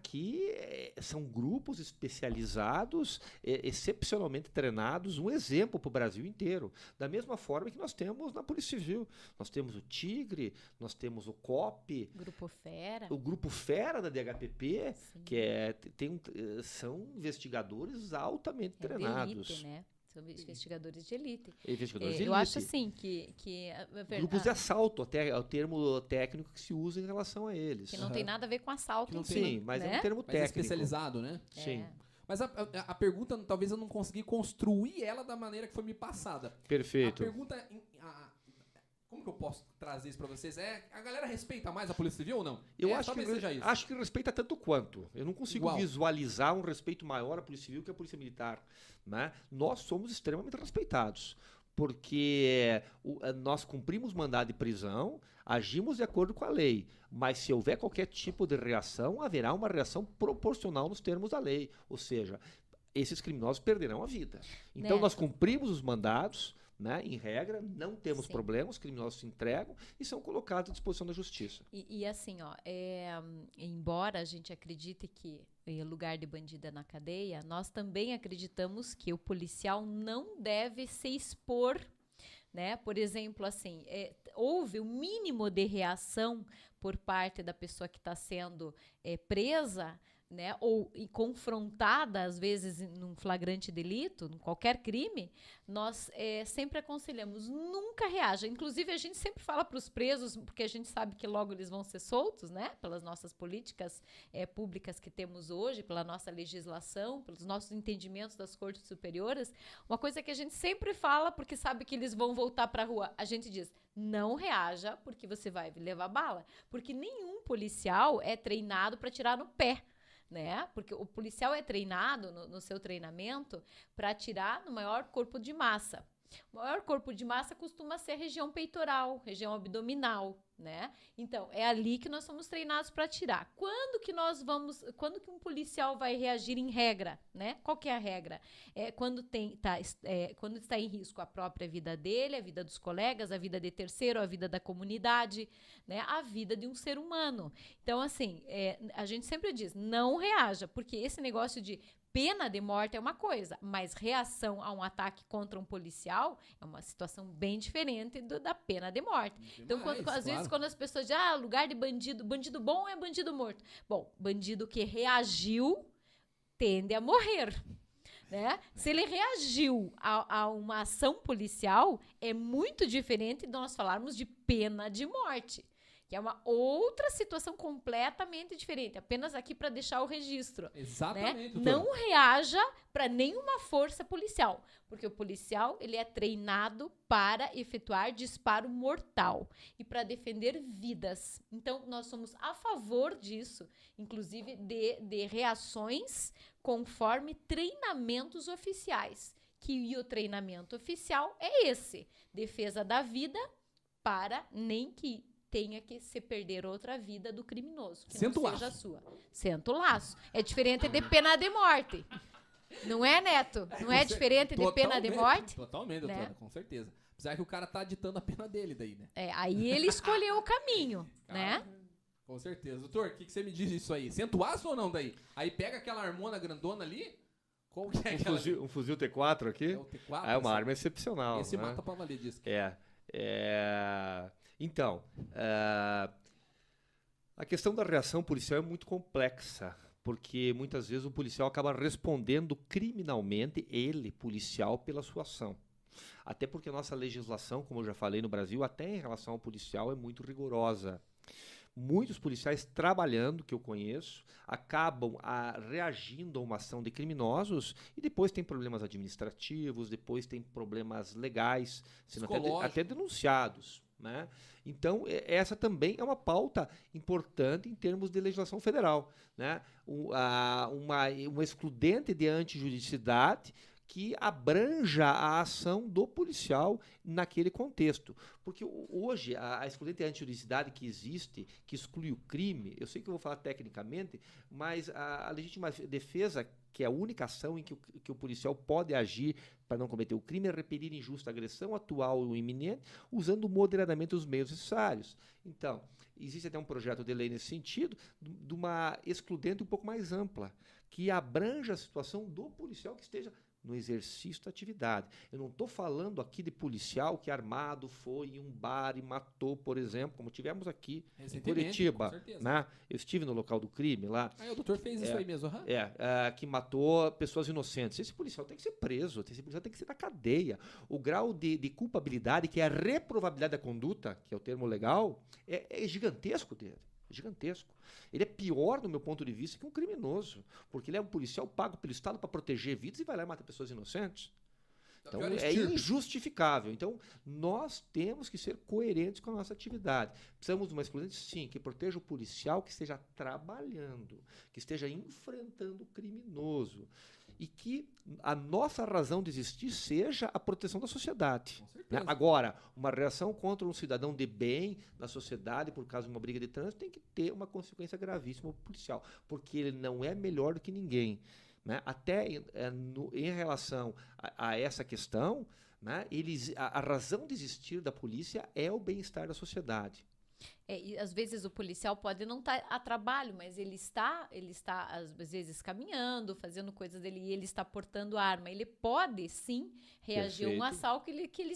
que eh, são grupos especializados, excepcionalmente treinados, um exemplo para o Brasil inteiro. Da mesma forma que nós temos na Polícia Civil. Nós temos o Tigre, nós temos o COP, Grupo Fera. o Grupo Fera da DHPP, sim. que é, tem eh, são investigadores altamente É treinados. elite, né? São investigadores de elite. Investigadores É, de eu elite. acho assim que, que a- a ver- Grupos de a- assalto, até é o termo técnico que se usa em relação a eles. que não Aham. tem nada a ver com assalto Que não em tem- si, Sim, mas é né? um termo Mas é técnico. especializado, né? Sim, É. Mas a, a- a pergunta, talvez eu não consegui construir ela da maneira que foi me passada. A perfeito. pergunta. em- a- como que eu posso trazer isso pra vocês? É, a galera respeita mais a Polícia Civil ou não? Eu É, acho, que, seja isso. acho que respeita tanto quanto. Eu não consigo Igual. visualizar um respeito maior à Polícia Civil que à Polícia Militar. Né? Nós somos extremamente respeitados, porque o- eh, nós cumprimos mandado de prisão, agimos de acordo com a lei, mas se houver qualquer tipo de reação, haverá uma reação proporcional nos termos da lei. Ou seja, esses criminosos perderão a vida. Então Neto. nós cumprimos os mandados. Né, em regra, não temos Sim. problemas, os criminosos se entregam e são colocados à disposição da justiça. E, e assim, ó, é, embora a gente acredite que eh, lugar de bandido é na cadeia, nós também acreditamos que o policial não deve se expor, né? Por exemplo, assim, é, houve o mínimo de reação por parte da pessoa que está sendo eh, presa, né? Ou confrontada, às vezes, num flagrante delito, em qualquer crime, nós eh, sempre aconselhamos, nunca reaja. Inclusive, a gente sempre fala para os presos, porque a gente sabe que logo eles vão ser soltos, né? Pelas nossas políticas eh, públicas que temos hoje, pela nossa legislação, pelos nossos entendimentos das cortes superiores. Uma coisa que a gente sempre fala, porque sabe que eles vão voltar para a rua, a gente diz, não reaja, porque você vai levar bala. Porque nenhum policial é treinado para tirar no pé né? Porque o policial é treinado no, no seu treinamento para atirar no maior corpo de massa. O maior corpo de massa costuma ser região peitoral, região abdominal, né? Então, é ali que nós somos treinados para atirar. Quando que nós vamos, quando que um policial vai reagir em regra, né? Qual que é a regra? É quando tem, tá, é, quando está em risco a própria vida dele, a vida dos colegas, a vida de terceiro, a vida da comunidade, né? A vida de um ser humano. Então, assim, é, a gente sempre diz, não reaja, porque esse negócio de pena de morte é uma coisa, mas reação a um ataque contra um policial é uma situação bem diferente do- da pena de morte. Então, quando- Demais, às vezes, quando as pessoas dizem, ah, lugar de bandido, bandido bom é bandido morto. Bom, bandido que reagiu tende a morrer. Né? Se ele reagiu a, a uma ação policial, é muito diferente de nós falarmos de pena de morte, que é uma outra situação completamente diferente. Apenas aqui para deixar o registro. né? Exatamente. doutor. Não reaja para nenhuma força policial, porque o policial ele é treinado para efetuar disparo mortal e para defender vidas. Então nós somos a favor disso, inclusive de, de reações conforme treinamentos oficiais. Que o treinamento oficial é esse: defesa da vida para nem que tenha que se perder outra vida do criminoso, que Senta não seja a sua. Senta o laço. É diferente de pena de morte. Não é, Neto? Não é Você- diferente de pena de morte? Totalmente, Né? doutora, com certeza. Apesar que o cara tá ditando a pena dele daí, né? É, aí ele escolheu o caminho, né? Com certeza. Doutor, o que, que você me diz disso aí? Senta o aço ou não daí? Aí pega aquela armona grandona ali. Qual que é Um aquela? fuzil, um fuzil T4 aqui É o T4. é uma esse- arma excepcional. Esse né? mata pra valer, que- É. é, Então, é, a questão da reação policial é muito complexa, porque muitas vezes o policial acaba respondendo criminalmente, ele, policial, pela sua ação. Até porque a nossa legislação, como eu já falei no Brasil, até em relação ao policial, é muito rigorosa. Muitos policiais trabalhando, que eu conheço, acabam ah, reagindo a uma ação de criminosos e depois tem problemas administrativos, depois tem problemas legais, sendo até, de- até denunciados. Né? Então, essa também é uma pauta importante em termos de legislação federal. Né? Um, uma, uma excludente de antijuridicidade que abranja a ação do policial naquele contexto. Porque hoje a, a excludente antijuridicidade que existe, que exclui o crime, eu sei que eu vou falar tecnicamente, mas a, a legítima defesa, que é a única ação em que o, que o policial pode agir para não cometer o crime, é repelir injusta agressão atual ou iminente, usando moderadamente os meios necessários. Então, existe até um projeto de lei nesse sentido, de uma excludente um pouco mais ampla, que abranja a situação do policial que esteja no exercício da atividade. Eu não estou falando aqui de policial que armado foi em um bar e matou, por exemplo, como tivemos aqui em Curitiba. Né? Eu estive no local do crime lá. Ah, o doutor fez é, isso aí mesmo, uhum. é, é, que matou pessoas inocentes. Esse policial tem que ser preso, esse policial tem que ser na cadeia. O grau de, de culpabilidade, que é a reprovabilidade da conduta, que é o termo legal, é, é gigantesco dele gigantesco. Ele é pior, do meu ponto de vista, que um criminoso, porque ele é um policial pago pelo Estado para proteger vidas e vai lá e mata pessoas inocentes. Então é injustificável. Então nós temos que ser coerentes com a nossa atividade. Precisamos de uma excludente, sim, que proteja o policial que esteja trabalhando, que esteja enfrentando o criminoso e que a nossa razão de existir seja a proteção da sociedade. Né? Agora, uma reação contra um cidadão de bem na sociedade por causa de uma briga de trânsito tem que ter uma consequência gravíssima para o policial, porque ele não é melhor do que ninguém. Né? Até é, no, em relação a, a essa questão, né, eles, a, a razão de existir da polícia é o bem-estar da sociedade. É, e às vezes o policial pode não estar tá a trabalho, mas ele está, ele está às vezes caminhando, fazendo coisas dele e ele está portando arma. Ele pode sim reagir a um assalto que ele, que ele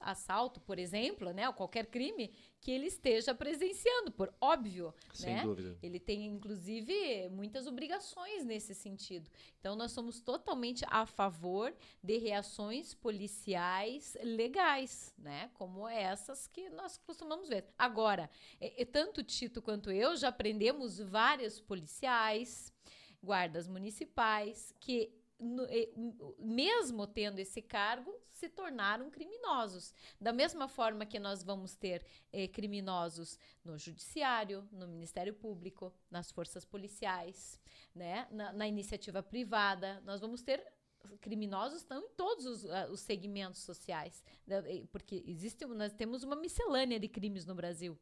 assalto, por exemplo, né, ou qualquer crime que ele esteja presenciando, por óbvio, Sem né? dúvida. Ele tem inclusive muitas obrigações nesse sentido. Então nós somos totalmente a favor de reações policiais legais, né, como essas que nós costumamos ver. Agora, é, é, tanto Tito quanto eu já aprendemos vários policiais, guardas municipais que no, mesmo tendo esse cargo, se tornaram criminosos. Da mesma forma que nós vamos ter eh, criminosos no judiciário, no Ministério Público, nas forças policiais, né? na, na iniciativa privada, nós vamos ter criminosos estão em todos os, uh, os segmentos sociais, né? porque existe, nós temos uma miscelânea de crimes no Brasil.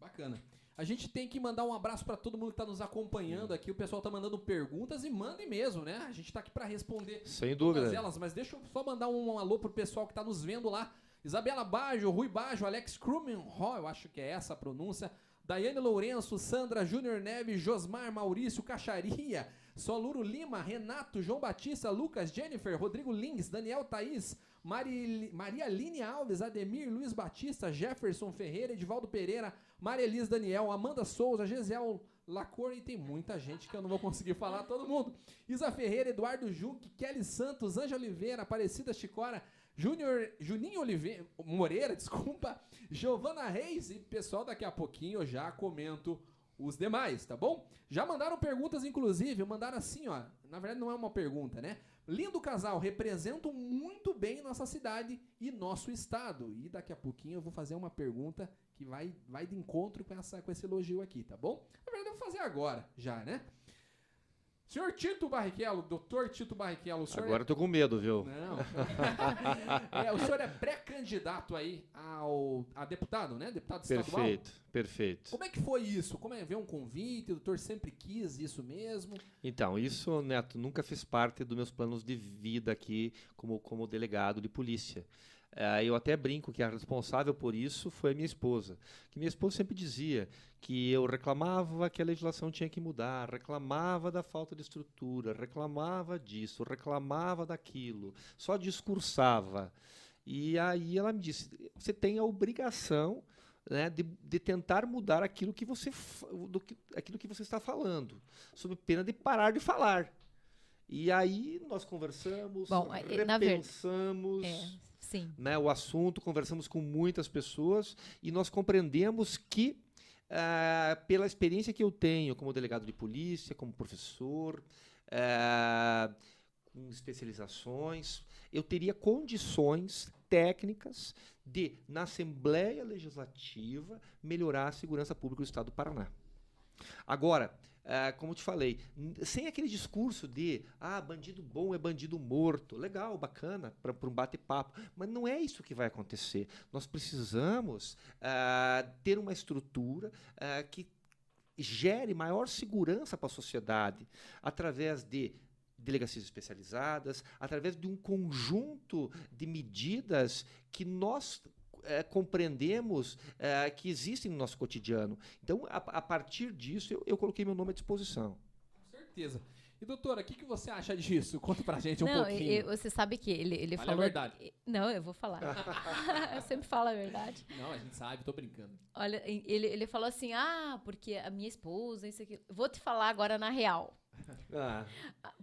Bacana. A gente tem que mandar um abraço para todo mundo que está nos acompanhando aqui. O pessoal está mandando perguntas e mandem mesmo, né? A gente está aqui para responder Sem dúvida. elas, mas deixa eu só mandar um, alô pro pessoal que está nos vendo lá. Isabela Bajo, Rui Bajo, Alex Krumen, oh, eu acho que é essa a pronúncia. Daiane Lourenço, Sandra Júnior Neves, Josmar Maurício Cacharia, Soluro Lima, Renato, João Batista, Lucas, Jennifer, Rodrigo Lins, Daniel Thaís, Mari, Maria Line Alves, Ademir, Luiz Batista, Jefferson Ferreira, Edivaldo Pereira, Maria Elis Daniel, Amanda Souza, Gesiel Lacor e tem muita gente que eu não vou conseguir falar todo mundo. Isa Ferreira, Eduardo Juque, Kelly Santos, Ângela Oliveira, Aparecida Chicora, Júnior, Juninho Oliveira, Moreira, desculpa, Giovana Reis e pessoal, daqui a pouquinho eu já comento os demais, tá bom? Já mandaram perguntas, inclusive, mandaram assim, ó. Na verdade, não é uma pergunta, né? Lindo casal, representam muito bem nossa cidade e nosso estado. E daqui a pouquinho eu vou fazer uma pergunta que vai, vai de encontro com, essa, com esse elogio aqui, tá bom? Na verdade, eu vou fazer agora, já, né? Senhor Tito Barrichello, doutor Tito Barrichello, Agora é... eu tô com medo, viu? Não. é, o senhor é pré-candidato aí ao, a deputado, né? Deputado estadual. Perfeito, perfeito. Como é que foi isso? Como é ver um convite? O doutor sempre quis isso mesmo? Então, isso, Neto, nunca fez parte dos meus planos de vida aqui como, como delegado de polícia. É, eu até brinco que a responsável por isso foi a minha esposa. Que minha esposa sempre dizia que eu reclamava que a legislação tinha que mudar, reclamava da falta de estrutura, reclamava disso, reclamava daquilo, só discursava. E aí ela me disse: você tem a obrigação né, de, de, tentar mudar aquilo que você do que, aquilo que você está falando, sob pena de parar de falar. E aí nós conversamos, Bom, repensamos. Né, o assunto, conversamos com muitas pessoas e nós compreendemos que, uh, pela experiência que eu tenho como delegado de polícia, como professor, uh, com especializações, eu teria condições técnicas de, na Assembleia Legislativa, melhorar a segurança pública do Estado do Paraná. Agora, ah, como te falei, sem aquele discurso de ah, bandido bom é bandido morto. Legal, bacana, para um bate-papo. Mas não é isso que vai acontecer. Nós precisamos ah, ter uma estrutura ah, que gere maior segurança para a sociedade através de delegacias especializadas, através de um conjunto de medidas que nós eh, compreendemos eh, que existem no nosso cotidiano. Então, a, a partir disso, eu, eu coloquei meu nome à disposição. Com certeza. E doutora, o que, que você acha disso? Conta pra gente um não, pouquinho. e- e você sabe que ele, ele Fale a falou. verdade. Não, eu vou falar. eu sempre falo a verdade. Não, a gente sabe, tô brincando. Olha, ele, ele falou assim: ah, porque a minha esposa, isso aqui. Vou te falar agora na real. Ah,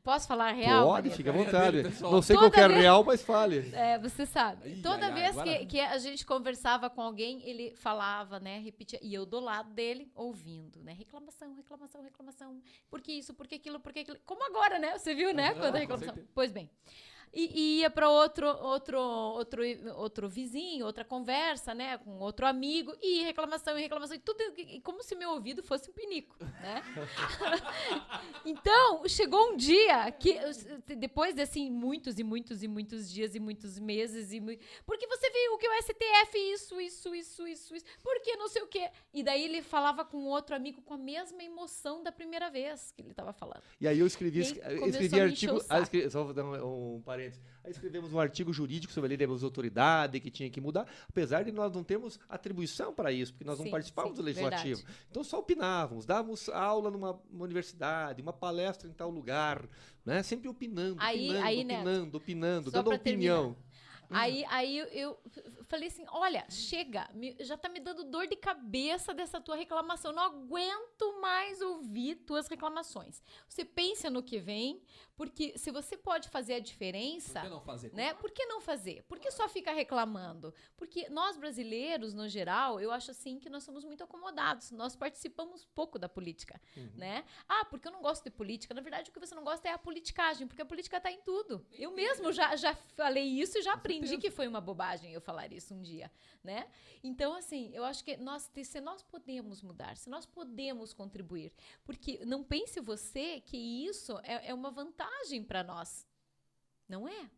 Posso falar real? pode, fica à vontade. Não sei Toda qual é vez- real, mas fale. É, você sabe. Ih, Toda ai, ai, vez agora- que, que a gente conversava com alguém, ele falava, né? Repetia. E eu do lado dele, ouvindo, né? Reclamação, reclamação, reclamação. Por que isso, por que aquilo, por que aquilo. Como agora, né? Você viu, né? Aham, Quando a reclamação. Pois bem. E, e ia para outro, outro, outro, outro vizinho, outra conversa, né? Com outro amigo, e reclamação, e reclamação, e tudo, e como se meu ouvido fosse um pinico, né? então, chegou um dia que, depois de assim, muitos e muitos e muitos dias e muitos meses, e porque você viu que o STF isso, isso, isso, isso, isso, porque não sei o quê. E daí ele falava com outro amigo com a mesma emoção da primeira vez que ele estava falando. E aí eu escrevi, E escrevi artigo. ah, saco. escre- só vou dar um, um parênteses. Aí escrevemos um artigo jurídico sobre a lei da autoridade que tinha que mudar, apesar de nós não termos atribuição para isso, porque nós não Sim, participávamos sim, do legislativo. verdade. Então só opinávamos, dávamos aula numa, uma universidade, uma palestra em tal lugar, né? Sempre opinando, Aí- opinando, aí, opinando, opinando, só dando opinião. Aí, aí eu, eu falei assim: olha, chega, me- já tá me dando dor de cabeça dessa tua reclamação. Não aguento mais ouvir tuas reclamações. Você pensa no que vem, porque se você pode fazer a Por diferença. que não fazer? Né? Por que não fazer? Por que só fica reclamando? Porque nós brasileiros, no geral, eu acho assim que nós somos muito acomodados. Nós participamos pouco da política, né? Ah, porque eu não gosto de política. Na verdade, o que você não gosta é a politicagem, porque a política está em tudo. Eu mesmo já, já falei isso e já aprendi que foi uma bobagem eu falar isso um dia, né? Então, assim, eu acho que nós, se nós podemos mudar, se nós podemos contribuir, porque não pense você que isso é, é uma vantagem para nós. Não é.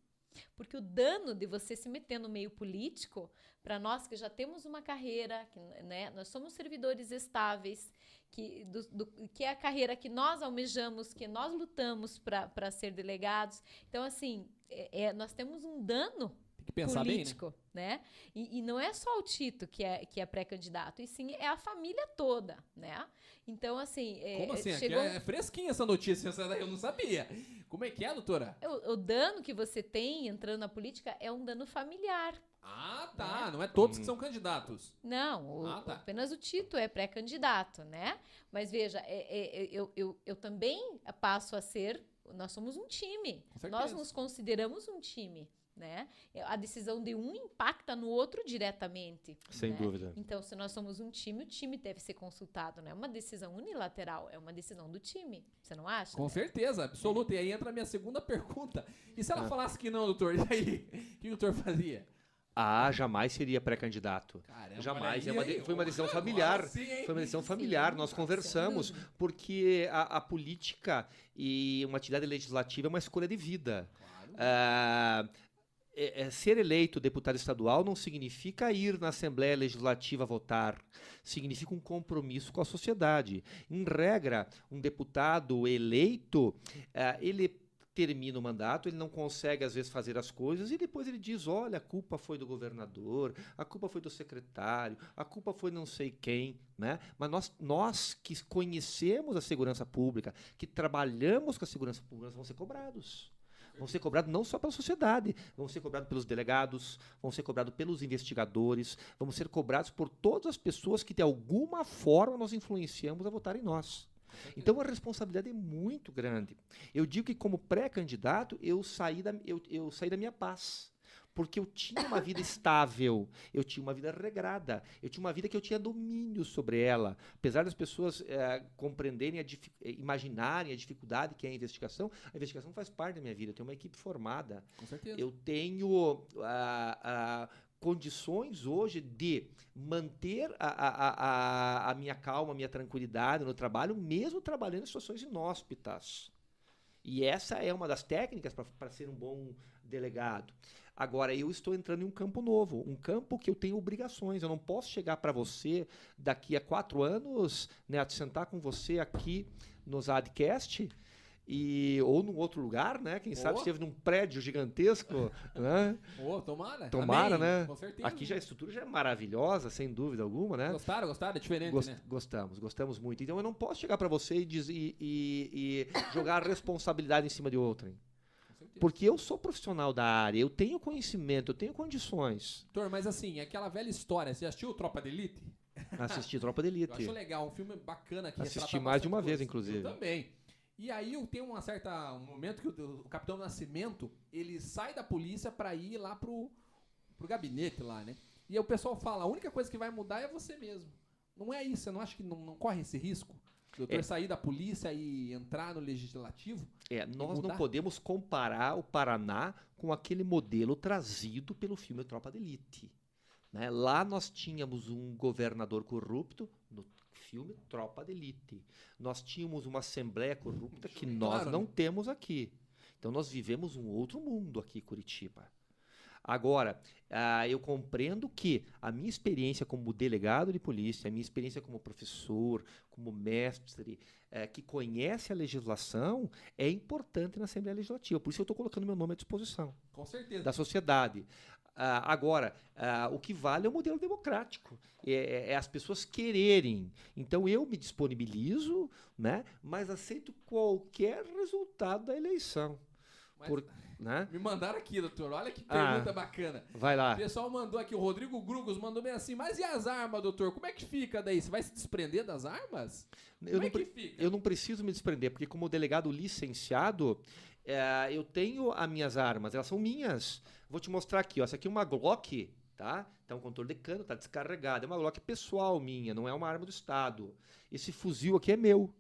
Porque o dano de você se meter no meio político, para nós que já temos uma carreira, que, né, nós somos servidores estáveis, que, do- do- que é a carreira que nós almejamos, que nós lutamos para ser delegados. Então, assim, é- é- nós temos um dano Tem que pensar bem, né? político, né? E, e não é só o Tito que é, que é pré-candidato, e sim é a família toda, né? Então, assim, é, Como assim? Chegou é fresquinha essa notícia, essa daí eu não sabia. Como é que é, doutora? o, o dano que você tem entrando na política é um dano familiar. Ah, tá. Não é todos que são candidatos. Não, o- Ah, tá. apenas o Tito é pré-candidato, né? Mas veja, é- é- é- eu, eu, eu também passo a ser. Nós somos um time. Nós nos consideramos um time. Né? A decisão de um impacta no outro diretamente. Sem né? dúvida. Então, se nós somos um time, o time deve ser consultado. Não é uma decisão unilateral, é uma decisão do time. Você não acha? Com certeza, absoluta. E aí entra a minha segunda pergunta. E se ela Ah. falasse que não, doutor? E aí? O que o doutor fazia? Ah, jamais seria pré-candidato. Caramba, Jamais. olha É uma de- foi uma decisão familiar. sim? Foi uma decisão familiar. Sim, Nós conversamos, porque a, a política e uma atividade legislativa é uma escolha de vida. Claro. Ah, é- é, ser eleito deputado estadual não significa ir na Assembleia Legislativa votar. Significa um compromisso com a sociedade. Em regra, um deputado eleito, ah, ele termina o mandato, ele não consegue às vezes fazer as coisas e depois ele diz: olha, a culpa foi do governador, a culpa foi do secretário, a culpa foi não sei quem, né? Mas nós, nós que conhecemos a segurança pública, que trabalhamos com a segurança pública, vamos ser cobrados. Vão ser cobrados não só pela sociedade, vão ser cobrados pelos delegados, vão ser cobrados pelos investigadores, vamos ser cobrados por todas as pessoas que de alguma forma nós influenciamos a votar em nós. Então a responsabilidade é muito grande. Eu digo que como pré-candidato eu saí da eu, eu saí da minha paz. Porque eu tinha uma vida estável, eu tinha uma vida regrada, eu tinha uma vida que eu tinha domínio sobre ela. Apesar das pessoas eh, compreenderem, a eh, imaginarem a dificuldade que é a investigação, a investigação faz parte da minha vida. Eu tenho uma equipe formada, Com certeza. eu tenho ah, ah, condições hoje de manter a, a, a, a minha calma, a minha tranquilidade no trabalho, mesmo trabalhando em situações inóspitas. E essa é uma das técnicas para ser um bom delegado. Agora, eu estou entrando em um campo novo, um campo que eu tenho obrigações. Eu não posso chegar para você daqui a quatro anos, né, sentar com você aqui no Zadcast e ou num outro lugar, né? Quem sabe esteve num prédio gigantesco, né? Oh, tomara. Tomara, Amém. né? Com certeza. Aqui já a estrutura já é maravilhosa, sem dúvida alguma, né? Gostaram, gostaram? É diferente, Gost- né? Gostamos, gostamos muito. Então eu não posso chegar para você e, dizer, e, e- e jogar a responsabilidade em cima de outrem. Certeza. Porque eu sou profissional da área, eu tenho conhecimento, eu tenho condições. Doutor, mas assim, aquela velha história, você assistiu Tropa de Elite? Assistir Tropa de Eu Elite. acho legal, um filme bacana que Assisti mais de uma vez, coisa. inclusive. Eu também. E aí eu tenho uma certa um momento que o, o Capitão Nascimento, ele sai da polícia pra ir lá pro, pro gabinete lá, né? E aí o pessoal fala, a única coisa que vai mudar é você mesmo. Não é isso, você não acha que não, não corre esse risco? O doutor É. sair da polícia e entrar no legislativo? É, nós não podemos comparar o Paraná com aquele modelo trazido pelo filme Tropa de Elite. né? Lá nós tínhamos um governador corrupto no filme Tropa de Elite. Nós tínhamos uma assembleia corrupta que nós Claro, não né? temos aqui. Então nós vivemos um outro mundo aqui em Curitiba. Agora, ah, eu compreendo que a minha experiência como delegado de polícia, a minha experiência como professor, como mestre, eh, que conhece a legislação, é importante na Assembleia Legislativa. Por isso eu estou colocando meu nome à disposição Com certeza. da sociedade. Ah, agora, ah, o que vale é o modelo democrático, é, é- é as pessoas quererem. Então eu me disponibilizo, né, mas aceito qualquer resultado da eleição. Por- né? Me mandaram aqui, doutor. Olha que Ah. pergunta bacana. Vai lá. O pessoal mandou aqui, o Rodrigo Grugos mandou bem assim, mas e as armas, doutor? Como é que fica daí? Você vai se desprender das armas? Eu Como é que fica? eu não preciso me desprender, porque como delegado licenciado, eh, eu tenho as minhas armas, elas são minhas. Vou te mostrar aqui, ó. Essa aqui é uma Glock, tá? Tá um controle de cano, tá descarregado. É uma Glock pessoal minha, não é uma arma do Estado. Esse fuzil aqui é meu.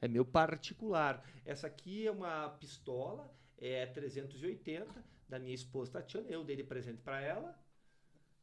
É meu particular. Essa aqui é uma pistola, é 380, da minha esposa Tatiana. Eu dei de presente para ela.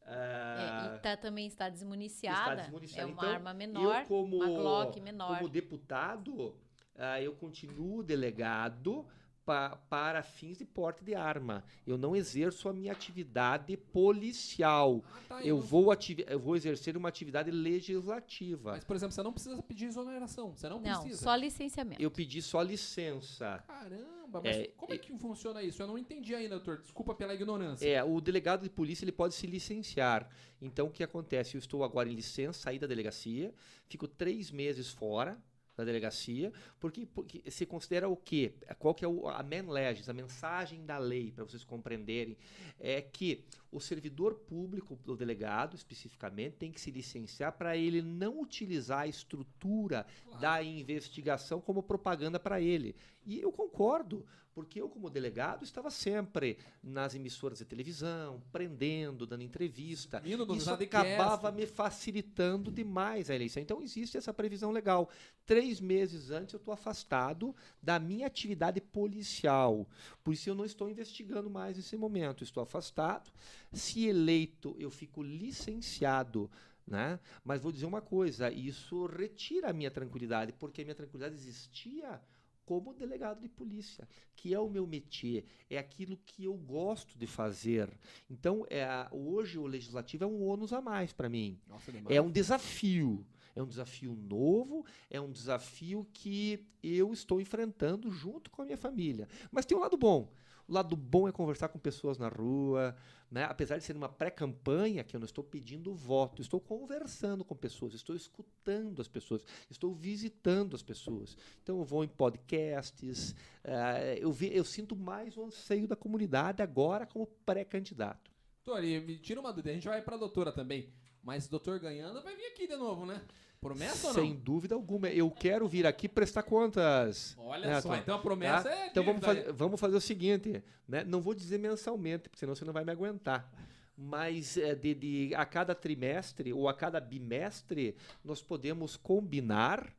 É, Ah, e tá, também está desmuniciada. Está desmuniciada. É uma Então, arma menor, eu como, uma Glock menor. como deputado, ah, eu continuo delegado pa- para fins de porte de arma. Eu não exerço a minha atividade policial. Ah, tá, Eu não- vou, ativi- eu vou exercer uma atividade legislativa. Mas, por exemplo, você não precisa pedir exoneração. Você não, Não, precisa. só licenciamento. Eu pedi só licença. Caramba, mas É, como é que funciona isso? Eu não entendi ainda, doutor. Desculpa pela ignorância. É, o delegado de polícia ele pode se licenciar. Então, o que acontece? Eu estou agora em licença, saí da delegacia, fico três meses fora da delegacia, porque, porque se considera o quê? Qual que é o, a man legis, a mensagem da lei, para vocês compreenderem, é que o servidor público, o delegado especificamente, tem que se licenciar para ele não utilizar a estrutura Claro. da investigação como propaganda para ele. E eu concordo, porque eu, como delegado, estava sempre nas emissoras de televisão, prendendo, dando entrevista. Indo no Isso acabava me facilitando demais a eleição. Então, existe essa previsão legal. Três meses antes, eu estou afastado da minha atividade policial. Por isso, eu não estou investigando mais nesse momento. Estou afastado. Se eleito, eu fico licenciado. Né? Mas vou dizer uma coisa: isso retira a minha tranquilidade, porque a minha tranquilidade existia como delegado de polícia, que é o meu métier, é aquilo que eu gosto de fazer. Então, é, a- hoje o legislativo é um ônus a mais para mim. Nossa. É um desafio. É um desafio novo, é um desafio que eu estou enfrentando junto com a minha família. Mas tem um lado bom. O lado bom é conversar com pessoas na rua, né? apesar de ser uma pré-campanha, que eu não estou pedindo voto, estou conversando com pessoas, estou escutando as pessoas, estou visitando as pessoas. Então eu vou em podcasts, eh, eu, ve- eu sinto mais o anseio da comunidade agora como pré-candidato. Doutor, me tira uma dúvida. A gente vai pra doutora também. Mas doutor ganhando vai vir aqui de novo, né? Promessa ou Sem não? dúvida alguma. Eu quero vir aqui prestar contas. Olha né, só, então a promessa Tá? é. Então vamos dívida, fazer, vamos fazer o seguinte, né? Não vou dizer mensalmente, porque senão você não vai me aguentar. Mas é, de, de- a cada trimestre ou a cada bimestre, nós podemos combinar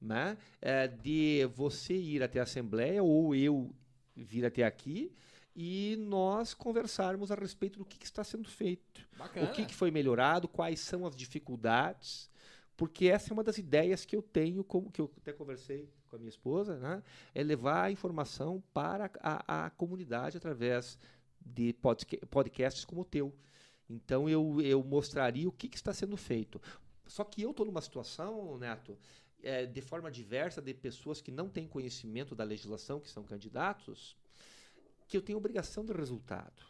né? é, de você ir até a Assembleia ou eu vir até aqui e nós conversarmos a respeito do que, que está sendo feito, Bacana. o que, que foi melhorado, quais são as dificuldades, porque essa é uma das ideias que eu tenho, como que eu até conversei com a minha esposa, né? é levar a informação para a, a comunidade através de podca- podcasts como o teu. Então eu, eu mostraria o que, que está sendo feito. Só que eu estou numa situação, Neto, é, de forma diversa, de pessoas que não têm conhecimento da legislação, que são candidatos, que eu tenho obrigação de resultado.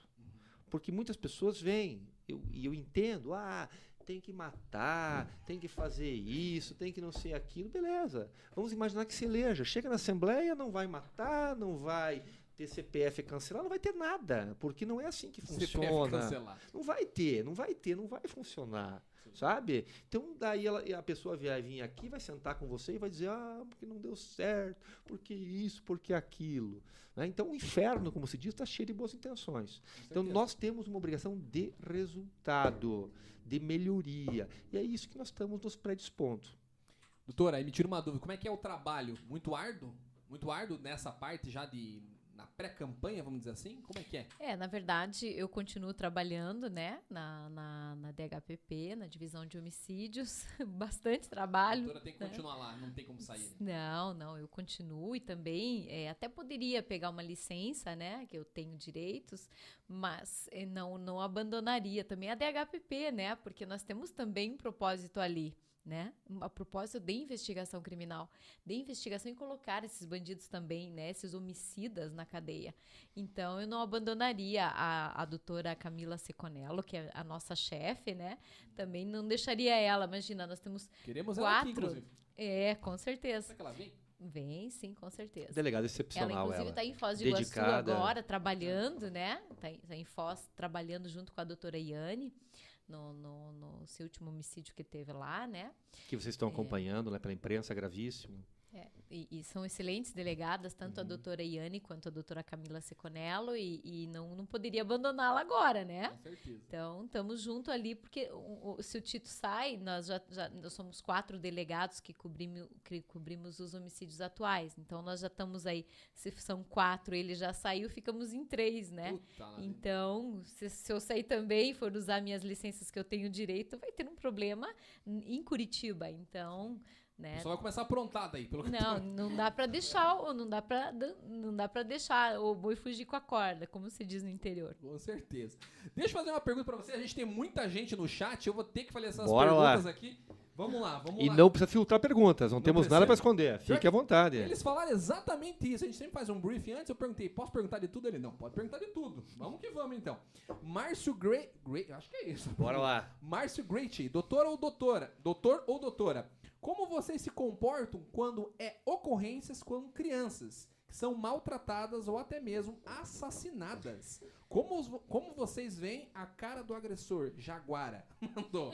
Porque muitas pessoas vêm, eu- e eu entendo, ah, tem que matar, tem que fazer isso, tem que não ser aquilo, beleza. Vamos imaginar que se eleja. Chega na Assembleia, não vai matar, não vai ter CPF cancelado, não vai ter nada, porque não é assim que CPF funciona. Não vai ter, não vai ter, não vai funcionar. Sabe? Então, daí ela- a pessoa vai vir aqui, vai sentar com você e vai dizer: ah, porque não deu certo, porque isso, porque aquilo. né? Então, o inferno, como se diz, está cheio de boas intenções. Então, nós temos uma obrigação de resultado, de melhoria. E é isso que nós estamos nos predispondo. Doutora, aí me tira uma dúvida. Como é que é o trabalho? Muito árduo? Muito árduo nessa parte já de. Na pré-campanha, vamos dizer assim? Como é que é? É, na verdade, eu continuo trabalhando, né, na, na, na DHPP, na divisão de homicídios, bastante A trabalho. doutora tem que né? continuar lá, não tem como sair. né? Não, não, eu continuo e também é, até poderia pegar uma licença, né, que eu tenho direitos, mas eh, não, não abandonaria também a DHPP, né, porque nós temos também um propósito ali, né, a propósito de investigação criminal, de investigação e colocar esses bandidos também, né, esses homicidas na cadeia. Então, eu não abandonaria a, a doutora Camila Seconello, que é a nossa chefe, né, também não deixaria ela, imagina, nós temos, Queremos ela aqui, Quatro. inclusive. é, com certeza. Será que ela vem? Vem, sim, com certeza. Delegada Ela, excepcional, inclusive, ela. está em Foz de Iguaçu Dedicada. agora, trabalhando, né? Está em, tá em Foz, trabalhando junto com a doutora Iane, no, no, no seu último homicídio que teve lá, né? Que vocês estão acompanhando né, pela imprensa, gravíssimo. É, e, e são excelentes delegadas, tanto Uhum. a doutora Iane quanto a doutora Camila Seconello, e, e não, não poderia abandoná-la agora, né? Com certeza. Então, estamos junto ali, porque o, o- se o Tito sai, nós já, já nós somos quatro delegados que cobrimos, que cobrimos os homicídios atuais. Então, nós já estamos aí, se são quatro, ele já saiu, ficamos em três, né? Puta lá, Então, se, se eu sair também e for usar minhas licenças que eu tenho direito, vai ter um problema em Curitiba. Então, O né? pessoal vai começar a aprontar daí, pelo que Não, não dá pra deixar, não dá para não dá para deixar o boi fugir com a corda, como se diz no interior. Com certeza. Deixa eu fazer uma pergunta pra você. A gente tem muita gente no chat. Eu vou ter que fazer essas Bora lá. perguntas aqui. Vamos lá, vamos E lá. não precisa filtrar perguntas, não, Não temos precisa. nada para esconder. Fique à vontade. Eles falaram exatamente isso. A gente sempre faz um briefing antes. Eu perguntei, posso perguntar de tudo? Ele, não, pode perguntar de tudo. Vamos que vamos, então. Márcio Gray... Gray acho que é isso. Bora lá. Márcio Great, doutor ou doutora? Doutor ou doutora? Como vocês se comportam quando é ocorrências com crianças que são maltratadas ou até mesmo assassinadas? Como, os- como vocês veem a cara do agressor? Jaguara. Mandou.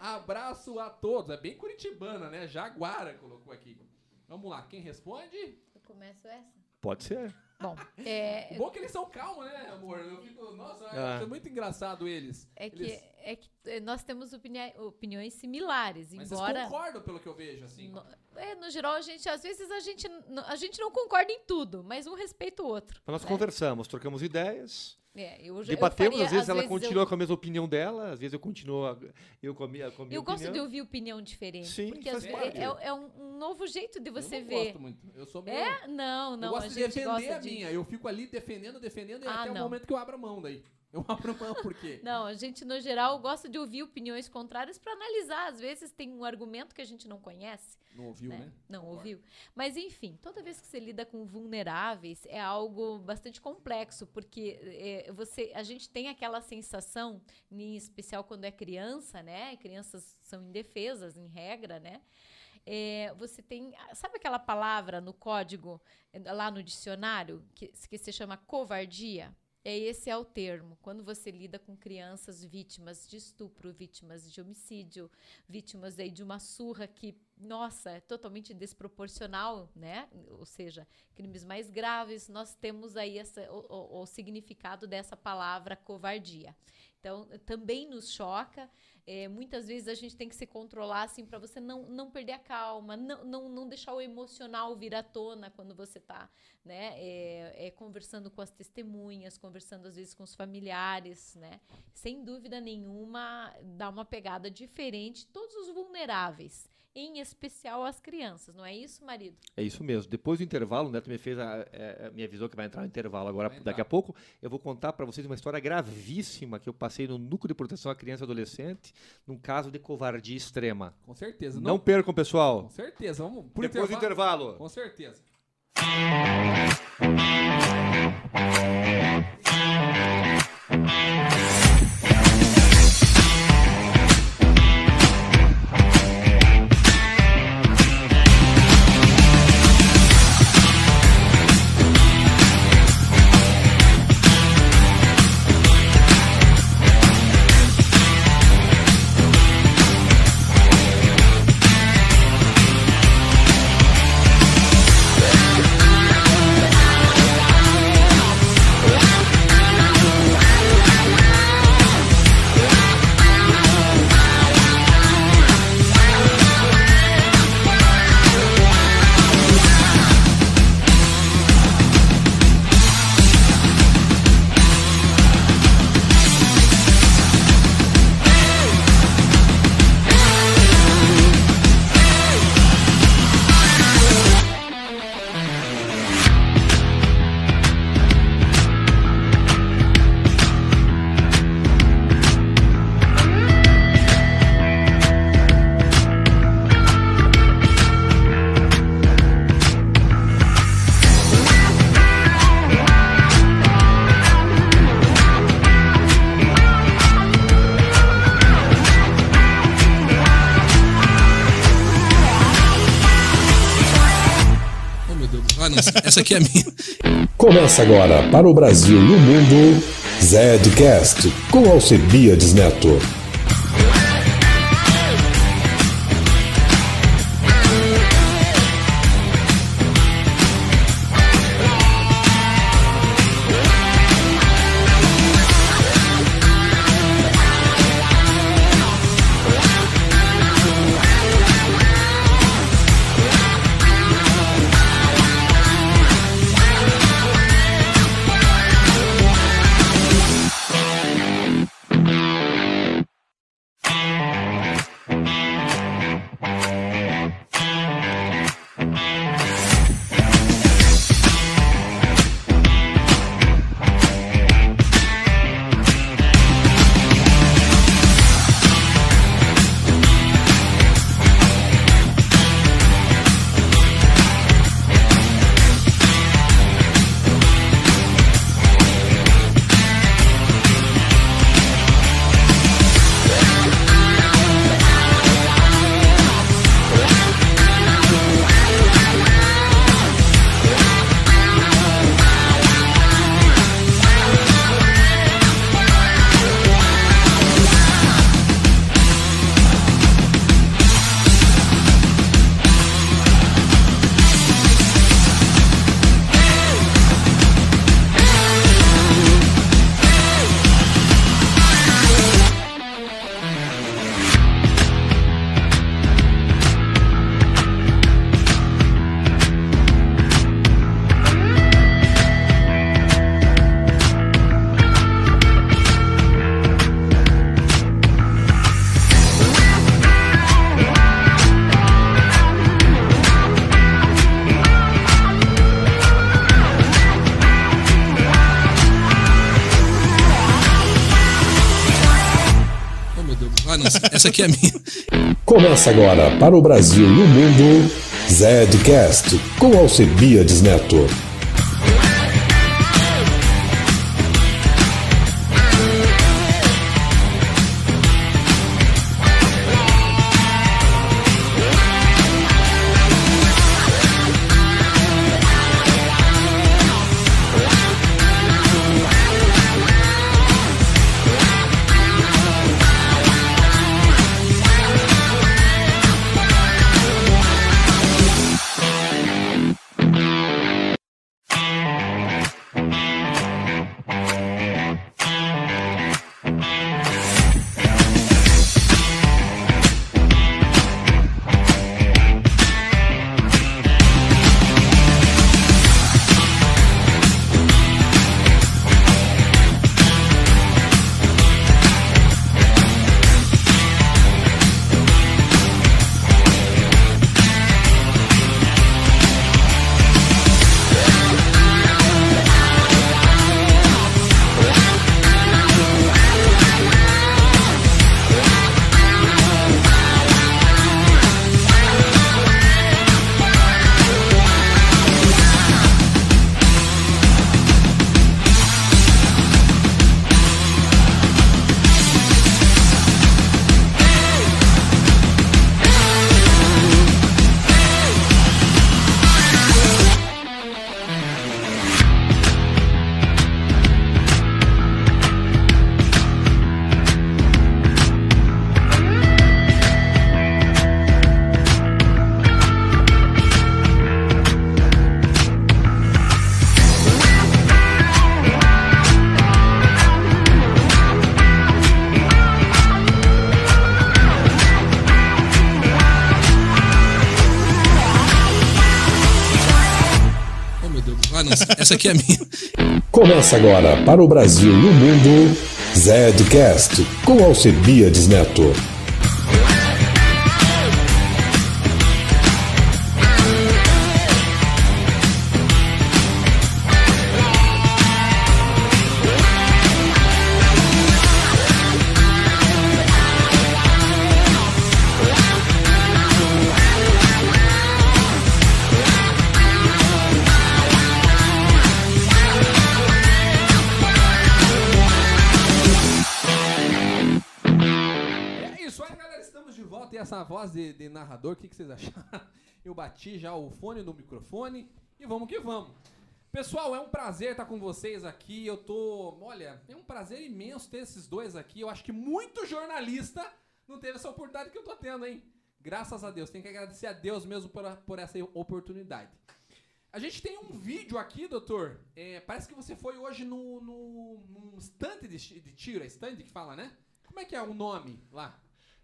Abraço a todos. É bem curitibana, né? Jaguara colocou aqui. Vamos lá, quem responde? Eu começo essa? Pode ser. Bom, é, O bom é que eles são calmos, né, amor? Eu fico, nossa, Ah. acho muito engraçado eles. É que, Eles- é que eh, nós temos opini- opiniões similares, Mas embora. concordam pelo que eu vejo, assim. No, é, no geral, a gente, às vezes, a gente, a gente não concorda em tudo, mas um respeita o outro. Nós né? conversamos, trocamos ideias, É, eu, já- eu debatemos, faria- às vezes ela eu- continua com a mesma opinião dela, às vezes eu continuo a- eu com a minha, com a minha Eu gosto de opinião. ouvir opinião diferente. Sim, porque faz às parte. vezes é, é um, novo jeito de você eu não ver. gosto muito. Eu sou meio... É? Não, não. eu gosto a de gente defender gosta a de... minha. Eu fico ali defendendo, defendendo, e Ah, até o não. momento que eu abro a mão daí. Eu abro mão por quê? Não, a gente, no geral, gosta de ouvir opiniões contrárias para analisar. Às vezes tem um argumento que a gente não conhece. Não ouviu, né? né? Não Concordo. ouviu. Mas, enfim, toda vez que você lida com vulneráveis, é algo bastante complexo, porque é, você, a gente tem aquela sensação, em especial quando é criança, né? Crianças são indefesas, em regra, né? É, você tem. Sabe aquela palavra no código, lá no dicionário, que, que se chama covardia? É esse é o termo. Quando você lida com crianças vítimas de estupro, vítimas de homicídio, vítimas aí de uma surra que, nossa, é totalmente desproporcional, né? Ou seja, crimes mais graves, nós temos aí essa, o, o- o significado dessa palavra covardia. Então, também nos choca. É, muitas vezes a gente tem que se controlar assim para você não, não perder a calma, não, não, não deixar o emocional vir à tona quando você está né, é, é, conversando com as testemunhas, conversando às vezes com os familiares, né? Sem dúvida nenhuma, dá uma pegada diferente, todos os vulneráveis em especial as crianças, não é isso, marido? É isso mesmo. Depois do intervalo, o Neto me fez a, é, me avisou que vai entrar no intervalo agora, daqui a pouco. Eu vou contar para vocês uma história gravíssima que eu passei no núcleo de proteção à criança e adolescente, num caso de covardia extrema. Com certeza. Não, não percam, pessoal. Com certeza. Vamos por Depois intervalo. do intervalo. Com certeza. é a minha. Começa agora para o Brasil e o mundo, Zedcast, com Alcebiades Neto. Essa aqui é a minha. Começa agora para o Brasil e o mundo, Zedcast, com Alcebiades Neto. Essa, aqui é a minha. Começa agora para o Brasil e o mundo, Zedcast, com Alcebiades Neto. Voz de, de narrador, o que, que vocês acharam? Eu bati já o fone no microfone e vamos que vamos. Pessoal, é um prazer estar com vocês aqui. Eu tô. Olha, é um prazer imenso ter esses dois aqui. Eu acho que muito jornalista não teve essa oportunidade que eu tô tendo, hein? Graças a Deus. Tem que agradecer a Deus mesmo por, por essa oportunidade. A gente tem um vídeo aqui, doutor. É, parece que você foi hoje no, no, num stand de, de tiro. É stand que fala, né? Como é que é o nome lá?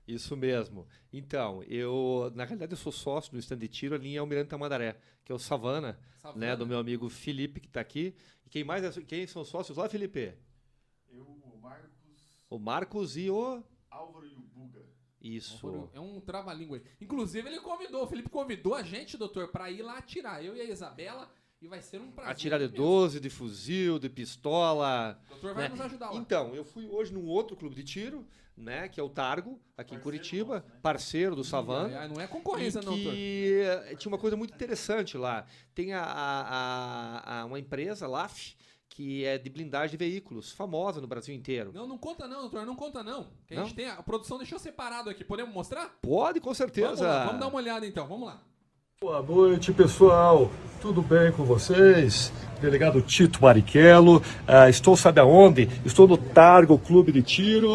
Isso mesmo. Então, eu, na realidade, eu sou sócio do stand de tiro ali em Almirante Tamandaré, que é o Savana, Savana. né, do meu amigo Felipe, que está aqui. E quem mais é, quem são sócios lá, Felipe? Eu, o Marcos, O Marcos e o... Álvaro e o Buga. Isso. É um trava-língua aí. Inclusive, ele convidou, o Felipe convidou a gente, doutor, pra ir lá atirar. Eu e a Isabela. E vai ser um prazer. Atirar de imenso. 12, de fuzil, de pistola. O doutor vai né? nos ajudar lá. Então, eu fui hoje num outro clube de tiro, né, que é o Targo, aqui em Parceiro Curitiba, nosso, né? parceiro do Savana. Ah, não é concorrência, não, doutor. que eh, tinha uma coisa muito interessante lá. Tem a, a- a- a- uma empresa, LAF, que é de blindagem de veículos, famosa no Brasil inteiro. Não, não conta não, doutor, não conta não. Que a Não? gente tem, a produção deixou separado aqui. Podemos mostrar? Pode, com certeza. Vamos lá, vamos dar uma olhada então, vamos lá. Boa noite, pessoal. Tudo bem com vocês? Delegado Tito Marichelo. Ah, estou, sabe aonde? Estou no Targo Clube de Tiro.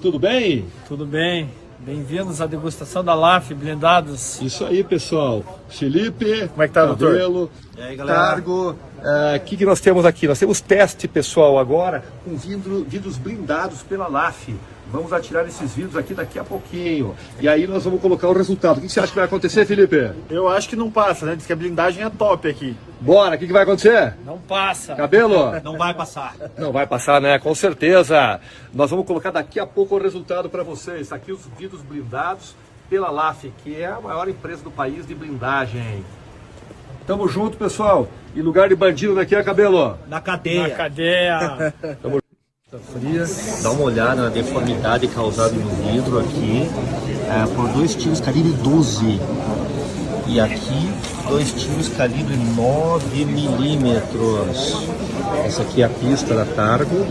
Tudo bem? Tudo bem? Bem-vindos à degustação da LAF Blindados. Isso aí, pessoal. Felipe. Como é que tá, doutor? Cabelo, E aí, galera? Targo. Ah, O que, que nós temos aqui? Nós temos teste, pessoal, agora com vidro, vidros blindados pela LAF. Vamos atirar esses vidros aqui daqui a pouquinho. E aí nós vamos colocar o resultado. O que, você acha que vai acontecer, Felipe? Eu acho que não passa, né? Diz que a blindagem é top aqui. Bora, o que, que vai acontecer? Não passa. Cabelo? Não vai passar. Não vai passar, né? Com certeza. Nós vamos colocar daqui a pouco o resultado para vocês. Aqui os vidros blindados pela LAF, que é a maior empresa do país de blindagem. Tamo junto, pessoal. E lugar de bandido daqui é cabelo. Na cadeia. Na cadeia. Dá uma olhada na deformidade causada no vidro aqui é, por dois tiros calibre 12 e aqui dois tiros calibre 9 milímetros. Essa aqui é a pista da Targo,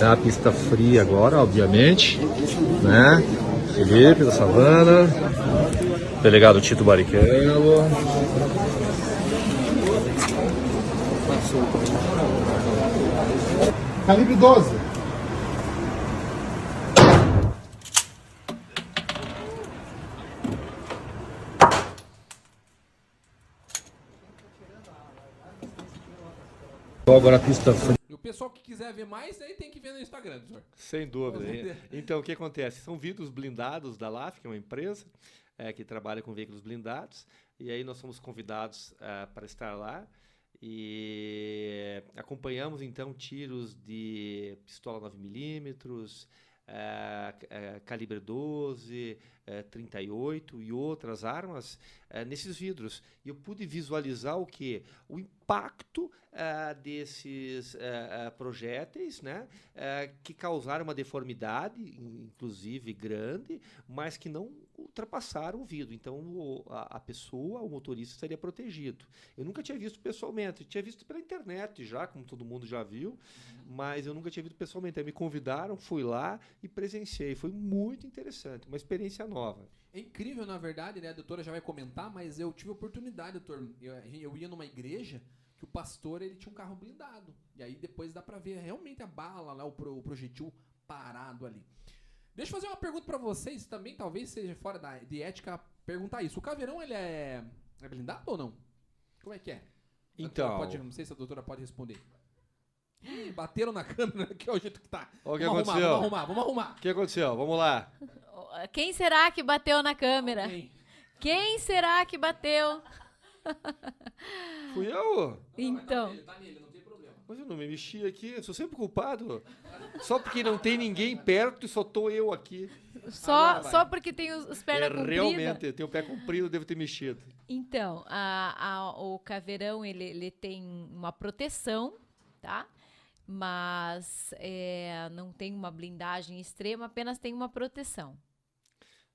é a pista fria agora, obviamente, né? Felipe da Savana, delegado Tito Barrichello. Calibre 12. Agora a pista. E o pessoal que quiser ver mais, aí tem que ver no Instagram, doutor. Sem dúvida. Ver. Então, o que acontece? São vidros blindados da LAF, que é uma empresa eh, que trabalha com veículos blindados. E aí nós fomos convidados ah, para estar lá. E acompanhamos, então, tiros de pistola 9mm, eh, c- eh, calibre 12, eh, 38 e outras armas eh, nesses vidros. E eu pude visualizar o que? O impacto ah, desses ah, projéteis, né? que causaram uma deformidade, in- inclusive grande, mas que não ultrapassaram o vidro. Então o- a, a pessoa, o motorista, estaria protegido. Eu nunca tinha visto pessoalmente, tinha visto pela internet já, como todo mundo já viu, mas eu nunca tinha visto pessoalmente. Aí me convidaram, fui lá e presenciei. Foi muito interessante, uma experiência nova. É incrível, na verdade, né? A doutora já vai comentar, mas eu tive a oportunidade, doutor. Eu, eu ia numa igreja que o pastor ele tinha um carro blindado. E aí depois dá pra ver realmente a bala lá, o, pro- o projetil parado ali. Deixa eu fazer uma pergunta pra vocês, também talvez seja fora da, de ética perguntar isso. O caveirão ele é, é blindado ou não? Como é que é? Então. pode- não sei se a doutora pode responder. Ih, bateram na câmera, que é o jeito que tá. O que vamos arrumar, aconteceu? vamos arrumar, vamos arrumar. O que aconteceu? Vamos lá. Quem será que bateu na câmera? Alguém. Quem será que bateu? Fui eu? Então, Tá nele, não tem problema. Mas eu não me mexi aqui, eu sou sempre culpado. Só porque não tem ninguém perto e só tô eu aqui. só, vai. só porque tem os, os É, pernas compridas. realmente, eu tenho o pé comprido, devo ter mexido. Então, a- a- o caveirão, ele, ele tem uma proteção, tá? Mas é, não tem uma blindagem extrema, apenas tem uma proteção.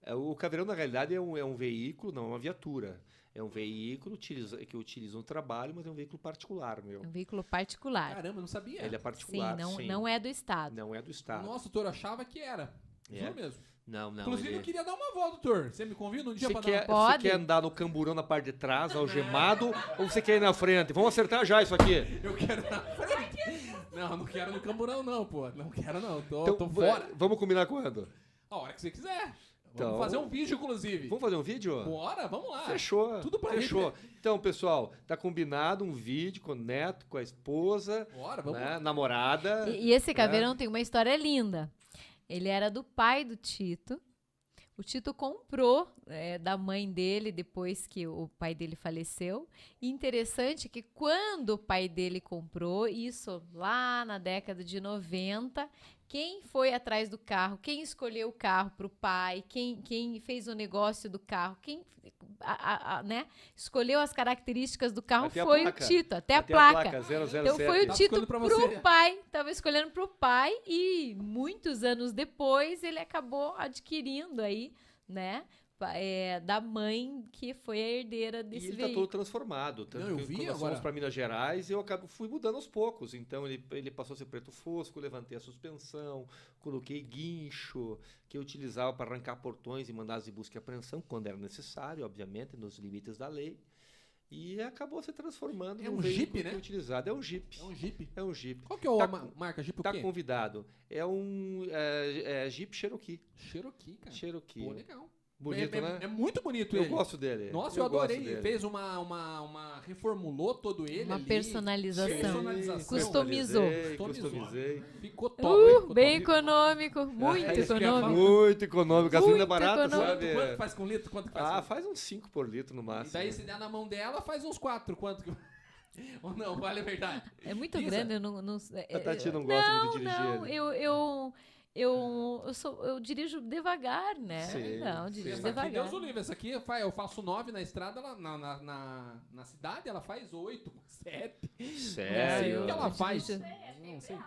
É, O caveirão, na realidade, é um, é um veículo, não é uma viatura. É um veículo utiliza, que eu utilizo no trabalho, mas é um veículo particular, meu. É um veículo particular. Caramba, eu não sabia. Ele é sim, particular, não, sim. não é do Estado. Não é do Estado. Nossa, doutor, eu achava que era. É? Juro mesmo. Não, não. Inclusive, ele- eu queria dar uma volta, doutor. Você me convida um dia Você pra quer, dar uma... você quer andar no camburão na parte de trás, algemado, ou você quer ir na frente? Vamos acertar já isso aqui. Eu quero na frente. Não, não quero no camburão, não, pô. Não quero, não. Tô, Então, tô fora. Vamos combinar quando? A hora que você quiser. Então- Vamos fazer um vídeo, inclusive. Vamos fazer um vídeo? Bora, vamos lá. Fechou. Tudo pra Fechou. gente, Então, pessoal, tá combinado um vídeo com o neto, com a esposa, Bora, vamos né, lá. namorada. E, e esse caveirão tem uma história linda. Ele era do pai do Tito. O Tito comprou é, da mãe dele depois que o pai dele faleceu. Interessante que quando o pai dele comprou, isso lá na década de 90, quem foi atrás do carro, quem escolheu o carro para o pai, quem, quem fez o negócio do carro, quem a- a- a, né, escolheu as características do carro Até a foi placa. o Tito, até, Até a placa. 007. Então foi o Tava Tito pro você. pai, tava escolhendo pro pai e muitos anos depois ele acabou adquirindo aí, né, é, da mãe que foi a herdeira E desse ele está veículo. todo transformado. Tanto Não, eu vi quando nós agora. fomos para Minas Gerais, eu acabo, fui mudando aos poucos. Então ele, ele passou a ser preto fosco, levantei a suspensão, coloquei guincho, que eu utilizava para arrancar portões e mandados de busca e apreensão, quando era necessário, obviamente, nos limites da lei. E acabou se transformando É num um veículo Jeep, que né? é utilizado. É um Jeep. É um Jeep. É um Jeep. Qual que é o Tá ma- com- marca Jeep o Tá quê? convidado. É um é, é Jeep Cherokee. Cherokee, cara. Cherokee. Pô, legal. Bonito, é, é- né? É muito bonito eu ele. gosto dele. Nossa, eu, gosto adorei. dele. Fez uma, uma, uma... Reformulou todo ele Uma ali. personalização. Personalização. Customizou. Customizei, Customizou. customizei. Ficou top. Uh, ficou bem top. econômico, muito É que eu econômico. Muito econômico. Gasolina Muito barata, econômico. sabe? Quanto faz com litro? Quanto faz Ah, com... faz uns 5 por litro no E máximo. daí, se der na mão dela, faz uns quatro. Quanto que... Ou não, vale a verdade. É muito Isa? grande, eu não... não A Tati não eu- gosta não, muito de dirigir. Não, né? eu... eu eu, eu, sou, eu dirijo devagar, né? Sim, não, sim. dirijo aqui, devagar. Deus o livre. Essa aqui eu fa- eu faço nove na estrada, ela, na, na, na, na cidade ela faz oito, sete. Sério? o que ela faz. Não sei.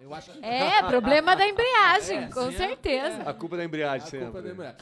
Eu acho que... É, problema da embreagem, É, com sim, é. certeza. A culpa é da embreagem A sempre. culpa é da embreagem.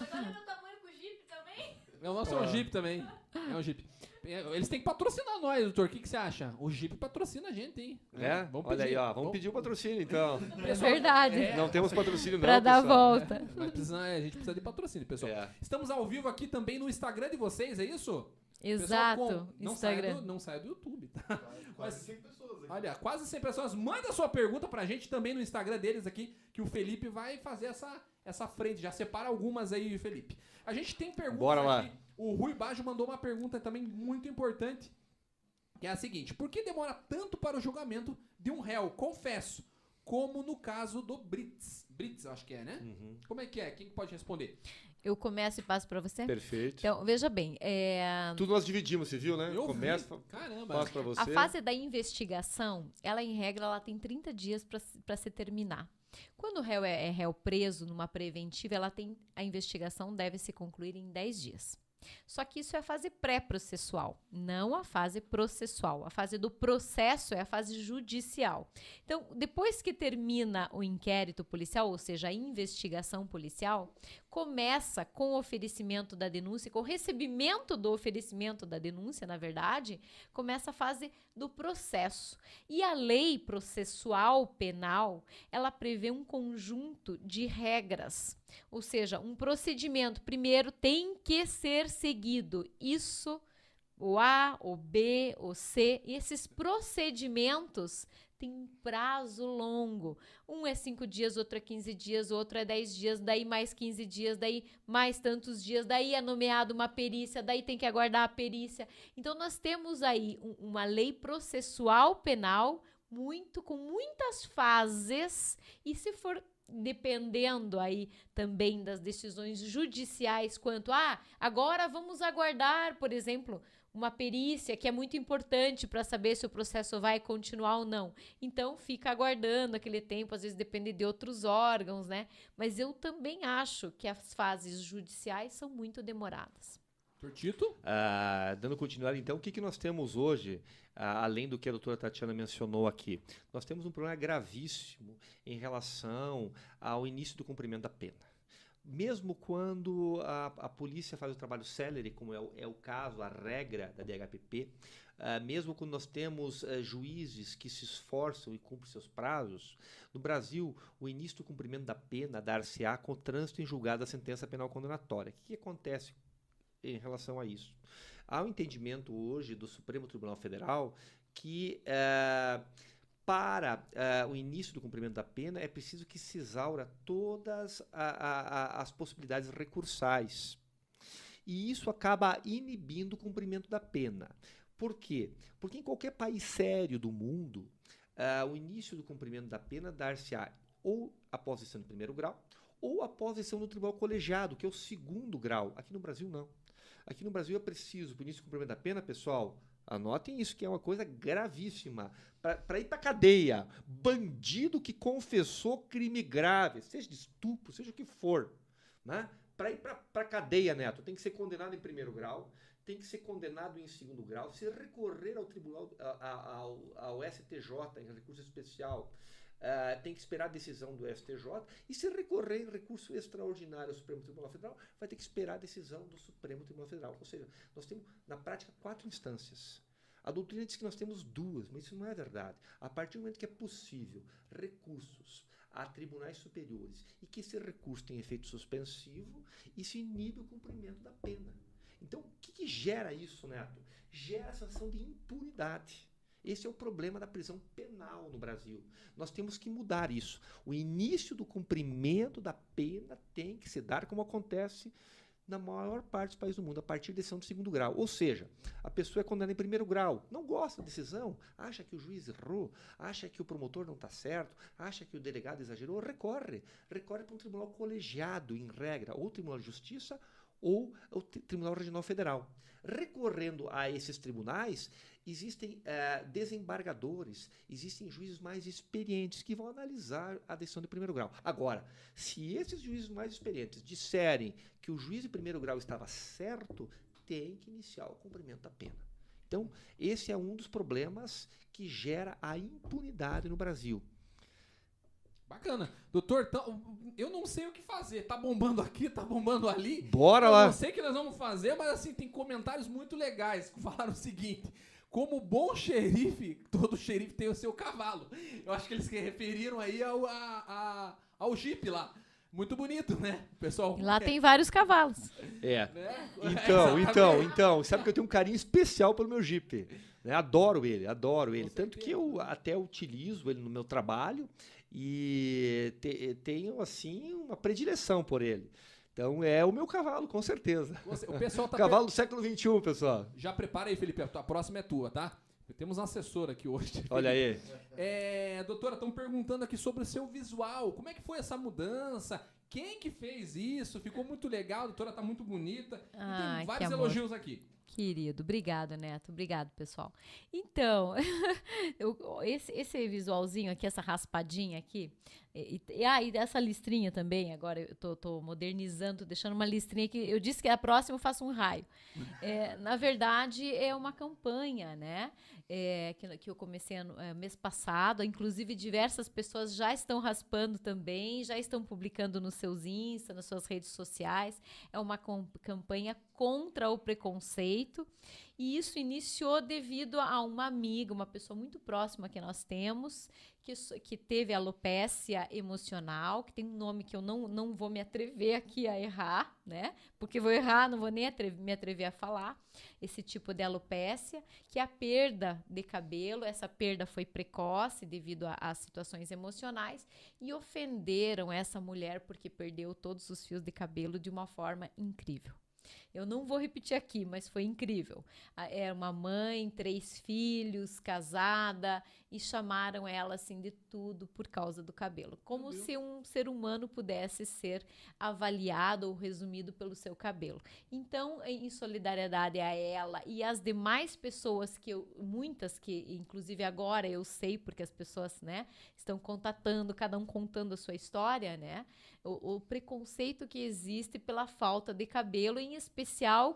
É o nosso é um Jeep também. É um Jeep. É, Eles têm que patrocinar nós, doutor. O que, que você acha? O Jeep patrocina a gente, hein? É? Olha aí, ó. Vamos pedir o patrocínio, então. É verdade. É, Não temos patrocínio, não, Pra dar a pessoal. volta. Mas precisa- é, a gente precisa de patrocínio, pessoal. É. Estamos ao vivo aqui também no Instagram de vocês, é isso? Pessoal, Exato. com- não Sai Instagram. do, não sai do YouTube, tá? Quase Mas- 100 pessoas aqui. Olha, quase 100 pessoas. Manda sua pergunta pra gente também no Instagram deles aqui, que o Felipe vai fazer essa, essa frente. Já separa algumas aí, Felipe. A gente tem perguntas Bora lá. aqui. O Rui Bajo mandou uma pergunta também muito importante, que é a seguinte. Por que demora tanto para o julgamento de um réu? Confesso, como no caso do Brits. Brits, acho que é, né? Uhum. Como é que é? Quem pode responder? Eu começo e passo pra você? Perfeito. Então, veja bem, é, Tudo nós dividimos, você viu, né? Eu Começa, vi. Caramba. passo pra você. a fase da investigação, ela em regra, ela tem 30 dias para se terminar. Quando o réu é, é réu preso numa preventiva, ela tem a investigação deve se concluir em 10 dias. Só que isso é a fase pré-processual, não a fase processual. A fase do processo é a fase judicial. Então, depois que termina o inquérito policial, ou seja, a investigação policial, começa com o oferecimento da denúncia, com o recebimento do oferecimento da denúncia, na verdade, começa a fase do processo. E a lei processual penal, ela prevê um conjunto de regras, ou seja, um procedimento primeiro tem que ser seguido. Isso o A, o B, o C, esses procedimentos um prazo longo. Um é cinco dias, outro é 15 dias, outro é 10 dias, daí mais 15 dias, daí mais tantos dias, daí é nomeado uma perícia, daí tem que aguardar a perícia. Então nós temos aí um- uma lei processual penal muito com muitas fases e se for dependendo aí também das decisões judiciais quanto ah, agora vamos aguardar, por exemplo, uma perícia que é muito importante para saber se o processo vai continuar ou não. Então, fica aguardando aquele tempo, às vezes depende de outros órgãos, né? Mas eu também acho que as fases judiciais são muito demoradas. Doutor Tito? Ah, dando continuidade, então, o que, que nós temos hoje, ah, além do que a doutora Tatiana mencionou aqui? Nós temos um problema gravíssimo em relação ao início do cumprimento da pena. Mesmo quando a, a polícia faz o trabalho célere, como é o, é o caso, a regra da DHPP, ah, mesmo quando nós temos ah, juízes que se esforçam e cumprem seus prazos, no Brasil, o início do cumprimento da pena dar-se-á com trânsito em julgado da sentença penal condenatória. O que, que acontece em relação a isso. Há um entendimento hoje do Supremo Tribunal Federal que eh, para eh, o início do cumprimento da pena é preciso que se exaura todas a, a, a, as possibilidades recursais. E isso acaba inibindo o cumprimento da pena. Por quê? Porque em qualquer país sério do mundo, eh, o início do cumprimento da pena dar-se-á ou após decisão de primeiro grau, ou após decisão do tribunal colegiado, que é o segundo grau. Aqui no Brasil, não. Aqui no Brasil é preciso, por início do cumprimento da pena, pessoal, anotem isso que é uma coisa gravíssima. Para ir para cadeia, bandido que confessou crime grave, seja de estupro, seja o que for, né? Para ir para cadeia, Neto, tem que ser condenado em primeiro grau, tem que ser condenado em segundo grau, se recorrer ao tribunal, ao, ao STJ em recurso especial, Uh, tem que esperar a decisão do STJ e se recorrer em recurso extraordinário ao Supremo Tribunal Federal, vai ter que esperar a decisão do Supremo Tribunal Federal. Ou seja, nós temos na prática quatro instâncias. A doutrina diz que nós temos duas, mas isso não é verdade. A partir do momento que é possível recursos a tribunais superiores e que esse recurso tem efeito suspensivo, isso inibe o cumprimento da pena. Então, o que, que gera isso, Neto? Gera a sensação de impunidade. Esse é o problema da prisão penal no Brasil. Nós temos que mudar isso. O início do cumprimento da pena tem que se dar como acontece na maior parte dos países do mundo, a partir da decisão de segundo grau. Ou seja, a pessoa é condenada em primeiro grau, não gosta da decisão, acha que o juiz errou, acha que o promotor não está certo, acha que o delegado exagerou, recorre. Recorre para um tribunal colegiado, em regra, ou Tribunal de Justiça ou o Tribunal Regional Federal. Recorrendo a esses tribunais, existem é, desembargadores, existem juízes mais experientes que vão analisar a decisão de primeiro grau. Agora, se esses juízes mais experientes disserem que o juiz de primeiro grau estava certo, tem que iniciar o cumprimento da pena. Então, esse é um dos problemas que gera a impunidade no Brasil. Bacana. Doutor, eu não sei o que fazer. Tá bombando aqui, tá bombando ali. Bora lá. Eu não sei o que nós vamos fazer, mas assim, tem comentários muito legais que falaram o seguinte. Como bom xerife, todo xerife tem o seu cavalo. Eu acho que eles se referiram aí ao, a, a, ao Jeep lá. Muito bonito, né, pessoal? Lá é. tem vários cavalos. É. Né? Então, é, então, então, sabe que eu tenho um carinho especial pelo meu Jeep. Né? Adoro ele, adoro ele. Tanto que eu até utilizo ele no meu trabalho e te, tenho, assim, uma predileção por ele. Então é o meu cavalo, com certeza. O pessoal tá cavalo do século XXI, pessoal. Já prepara aí, Felipe. A próxima é tua, tá? Temos um assessor aqui hoje. Olha aí. É, doutora, estão perguntando aqui sobre o seu visual. Como é que foi essa mudança? Quem que fez isso? Ficou muito legal, a doutora tá muito bonita. Ah, tem vários elogios aqui. Querido, obrigado, Neto. Obrigado, pessoal. Então, eu, esse, esse visualzinho aqui, essa raspadinha aqui, e, e, ah, e dessa listrinha também, agora eu tô, tô, modernizando, deixando uma listrinha que eu disse que a próxima eu faço um raio. É, na verdade, é uma campanha, né? É, que, que eu comecei ano, é, mês passado. Inclusive, diversas pessoas já estão raspando também, já estão publicando nos seus Insta, nas suas redes sociais. É uma campanha contra o preconceito. E isso iniciou devido a uma amiga, uma pessoa muito próxima que nós temos, que, que teve alopécia emocional, que tem um nome que eu não, não vou me atrever aqui a errar, né? Porque vou errar, não vou nem atrever, me atrever a falar. Esse tipo de alopécia, que é a perda de cabelo, essa perda foi precoce devido às situações emocionais, e ofenderam essa mulher porque perdeu todos os fios de cabelo de uma forma incrível. Eu não vou repetir aqui, mas foi incrível. Era é uma mãe, três filhos, casada, e chamaram ela assim de tudo por causa do cabelo, como se um ser humano pudesse ser avaliado ou resumido pelo seu cabelo. Então, em solidariedade a ela e às demais pessoas que eu, muitas que inclusive agora eu sei porque as pessoas, né, estão contatando, cada um contando a sua história, né? O, o preconceito que existe pela falta de cabelo, em especial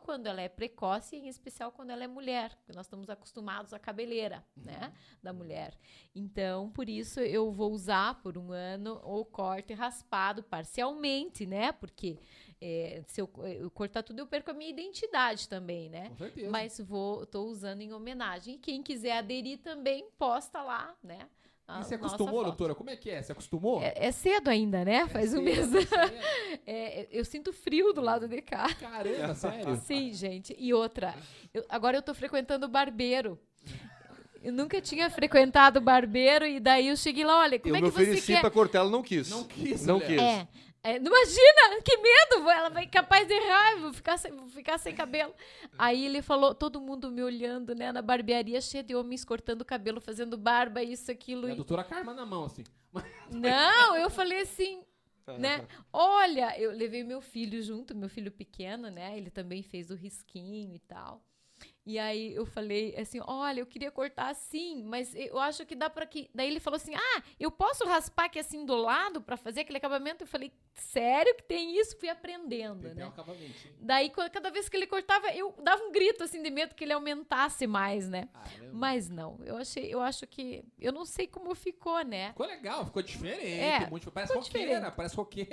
quando ela é precoce, e em especial quando ela é mulher, porque nós estamos acostumados à cabeleira, né, da mulher. Então, por isso eu vou usar por um ano o corte raspado parcialmente, né? Porque é, se eu, eu cortar tudo, eu perco a minha identidade também, né? Com certeza. Mas vou, tô usando em homenagem. E quem quiser aderir também, posta lá, né? A E você acostumou, foto. doutora? Como é que é? Você acostumou? É, é cedo ainda, né? Faz um cedo, mês. é cedo. É, eu sinto frio do lado de cá. Caramba, sério? Sim, gente. E outra, eu- agora eu tô frequentando o barbeiro. Eu nunca tinha frequentado o barbeiro e daí eu cheguei lá, olha, como eu é me que você ofereci quer? pra cortar, ela não quis. Não quis, Não mulher. quis. É. é, não imagina, que medo, ela vai capaz de errar, vou ficar sem, vou ficar sem cabelo. Aí ele falou, todo mundo me olhando, né, na barbearia, cheia de homens cortando o cabelo, fazendo barba, isso, aquilo. E a doutora Karma na mão, assim. Não, eu falei assim, né? Olha, eu levei meu filho junto, meu filho pequeno, né? Ele também fez o risquinho e tal. E aí eu falei assim, olha, eu queria cortar assim, mas eu acho que dá pra que. Daí ele falou assim, ah, eu posso raspar aqui assim do lado pra fazer aquele acabamento? Eu falei, sério que tem isso? Fui aprendendo, Tem né? um acabamentinho. Daí cada vez que ele cortava, eu dava um grito assim de medo que ele aumentasse mais, né? Caramba. Mas não, eu achei, eu acho que eu não sei como ficou, né? Ficou legal, ficou diferente. É, muito- parece ficou roqueira, diferente. parece roqueira.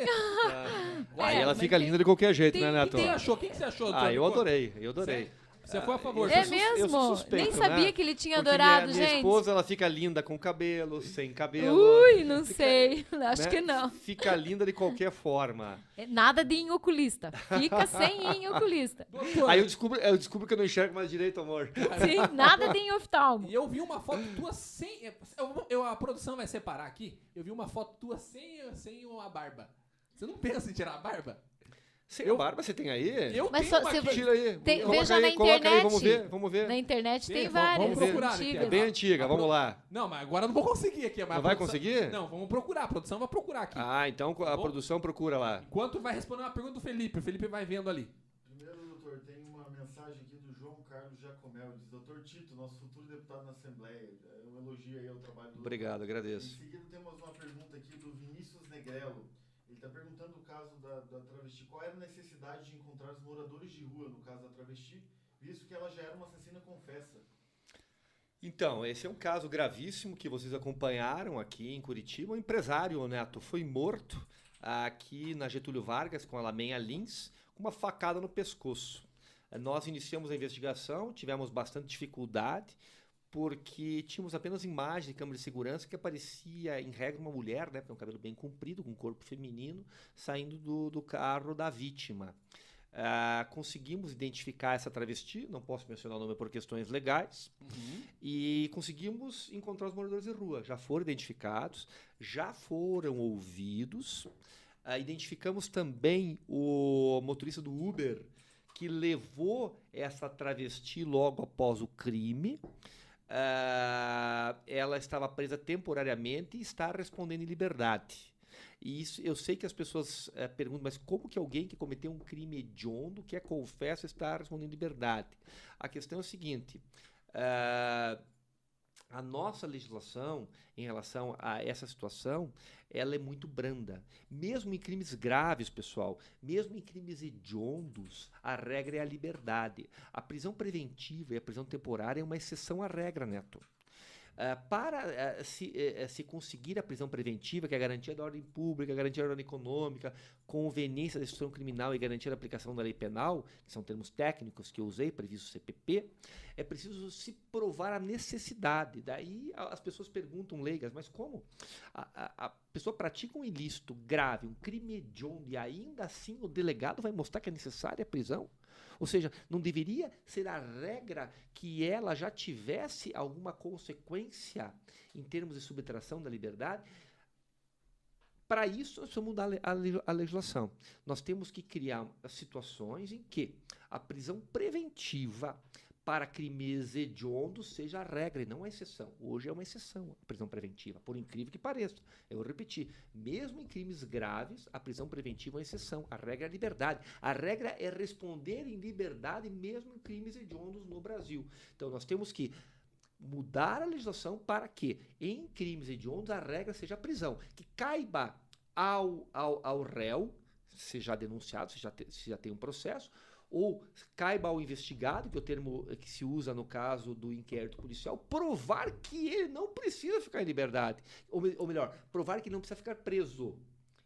Aí É, ela mas fica tem- linda de qualquer jeito, tem- né, O Neto? que você achou? O que você achou? Ah, eu adorei, eu adorei. Sério? Você foi a favor. eu É mesmo? sou suspeito, Nem sabia né? que ele tinha Porque adorado, minha, minha gente. esposa, ela fica linda com cabelo, sem cabelo. Ui, não sei. Acho né? que não. Fica linda de qualquer forma. É Nada de em oculista. Fica sem ir em oculista. Aí eu descubro, eu descubro que eu não enxergo mais direito, amor. Sim, nada de em oftalmo. E eu vi uma foto tua sem. eu- eu- a produção vai separar aqui. Eu vi uma foto tua sem, sem a barba. Você não pensa em tirar a barba? Sem Eu- barba você tem aí? Eu Mas tenho só uma aqui. Tira aí. Tem- coloca veja aí, na coloca aí, vamos internet. ver, vamos ver. Na internet Tem, tem vamos- várias. vamos procurar, né, que É bem antiga, vamos lá. Não, mas agora eu não vou conseguir aqui. Mas Não a vai produção- conseguir? Não, vamos procurar. A produção vai procurar aqui. Ah, então a Bom. produção procura lá. Enquanto vai responder uma pergunta do Felipe. O Felipe vai vendo ali. Primeiro, doutor, tem uma mensagem aqui do João Carlos Jacomel. Diz, doutor Tito, nosso futuro deputado na Assembleia. É um elogio aí ao trabalho do Obrigado, Em agradeço. seguida, temos uma pergunta aqui do Vinícius Negrello. Está perguntando o caso da, da travesti. Qual era a necessidade de encontrar os moradores de rua, no caso da travesti, visto que ela já era uma assassina confessa? Então, esse é um caso gravíssimo que vocês acompanharam aqui em Curitiba. Um empresário, Neto, foi morto aqui na Getúlio Vargas com a Lamenha Lins, com uma facada no pescoço. Nós iniciamos a investigação, tivemos bastante dificuldade, porque tínhamos apenas imagem de câmera de segurança que aparecia, em regra, uma mulher, né, com um cabelo bem comprido, com um corpo feminino, saindo do, do carro da vítima. Ah, conseguimos identificar essa travesti, não posso mencionar o nome por questões legais, e conseguimos encontrar os moradores de rua. Já foram identificados, já foram ouvidos. Ah, identificamos também o motorista do Uber que levou essa travesti logo após o crime. Ah, ela estava presa temporariamente e está respondendo em liberdade. E isso, eu sei que as pessoas eh, perguntam, mas como que alguém que cometeu um crime hediondo, que é confesso, está respondendo em liberdade? A questão é o seguinte: ah, a nossa legislação em relação a essa situação, ela é muito branda. Mesmo em crimes graves, pessoal, mesmo em crimes hediondos, a regra é a liberdade. A prisão preventiva e a prisão temporária é uma exceção à regra, Neto. Ah, para ah, se, eh, se conseguir a prisão preventiva, que é a garantia da ordem pública, a garantia da ordem econômica, conveniência da instituição criminal e garantia da aplicação da lei penal, que são termos técnicos que eu usei, previsto no CPP, é preciso se provar a necessidade. Daí as pessoas perguntam leigas, mas como? A, a- a pessoa pratica um ilícito grave, um crime hediondo, e ainda assim o delegado vai mostrar que é necessária a prisão? Ou seja, não deveria ser a regra que ela já tivesse alguma consequência em termos de subtração da liberdade? Para isso, nós precisamos mudar a le- a le- a legislação. Nós temos que criar situações em que a prisão preventiva para crimes hediondos seja a regra e não a exceção. Hoje é uma exceção a prisão preventiva, por incrível que pareça. Eu vou repetir, mesmo em crimes graves, a prisão preventiva é uma exceção. A regra é a liberdade. A regra é responder em liberdade mesmo em crimes hediondos no Brasil. Então nós temos que mudar a legislação para que, em crimes hediondos, a regra seja a prisão, que caiba ao, ao, ao réu, se já denunciado, se já, te, se já tem um processo, ou caiba ao investigado, que é o termo que se usa no caso do inquérito policial, provar que ele não precisa ficar em liberdade. Ou, ou melhor, provar que não precisa ficar preso.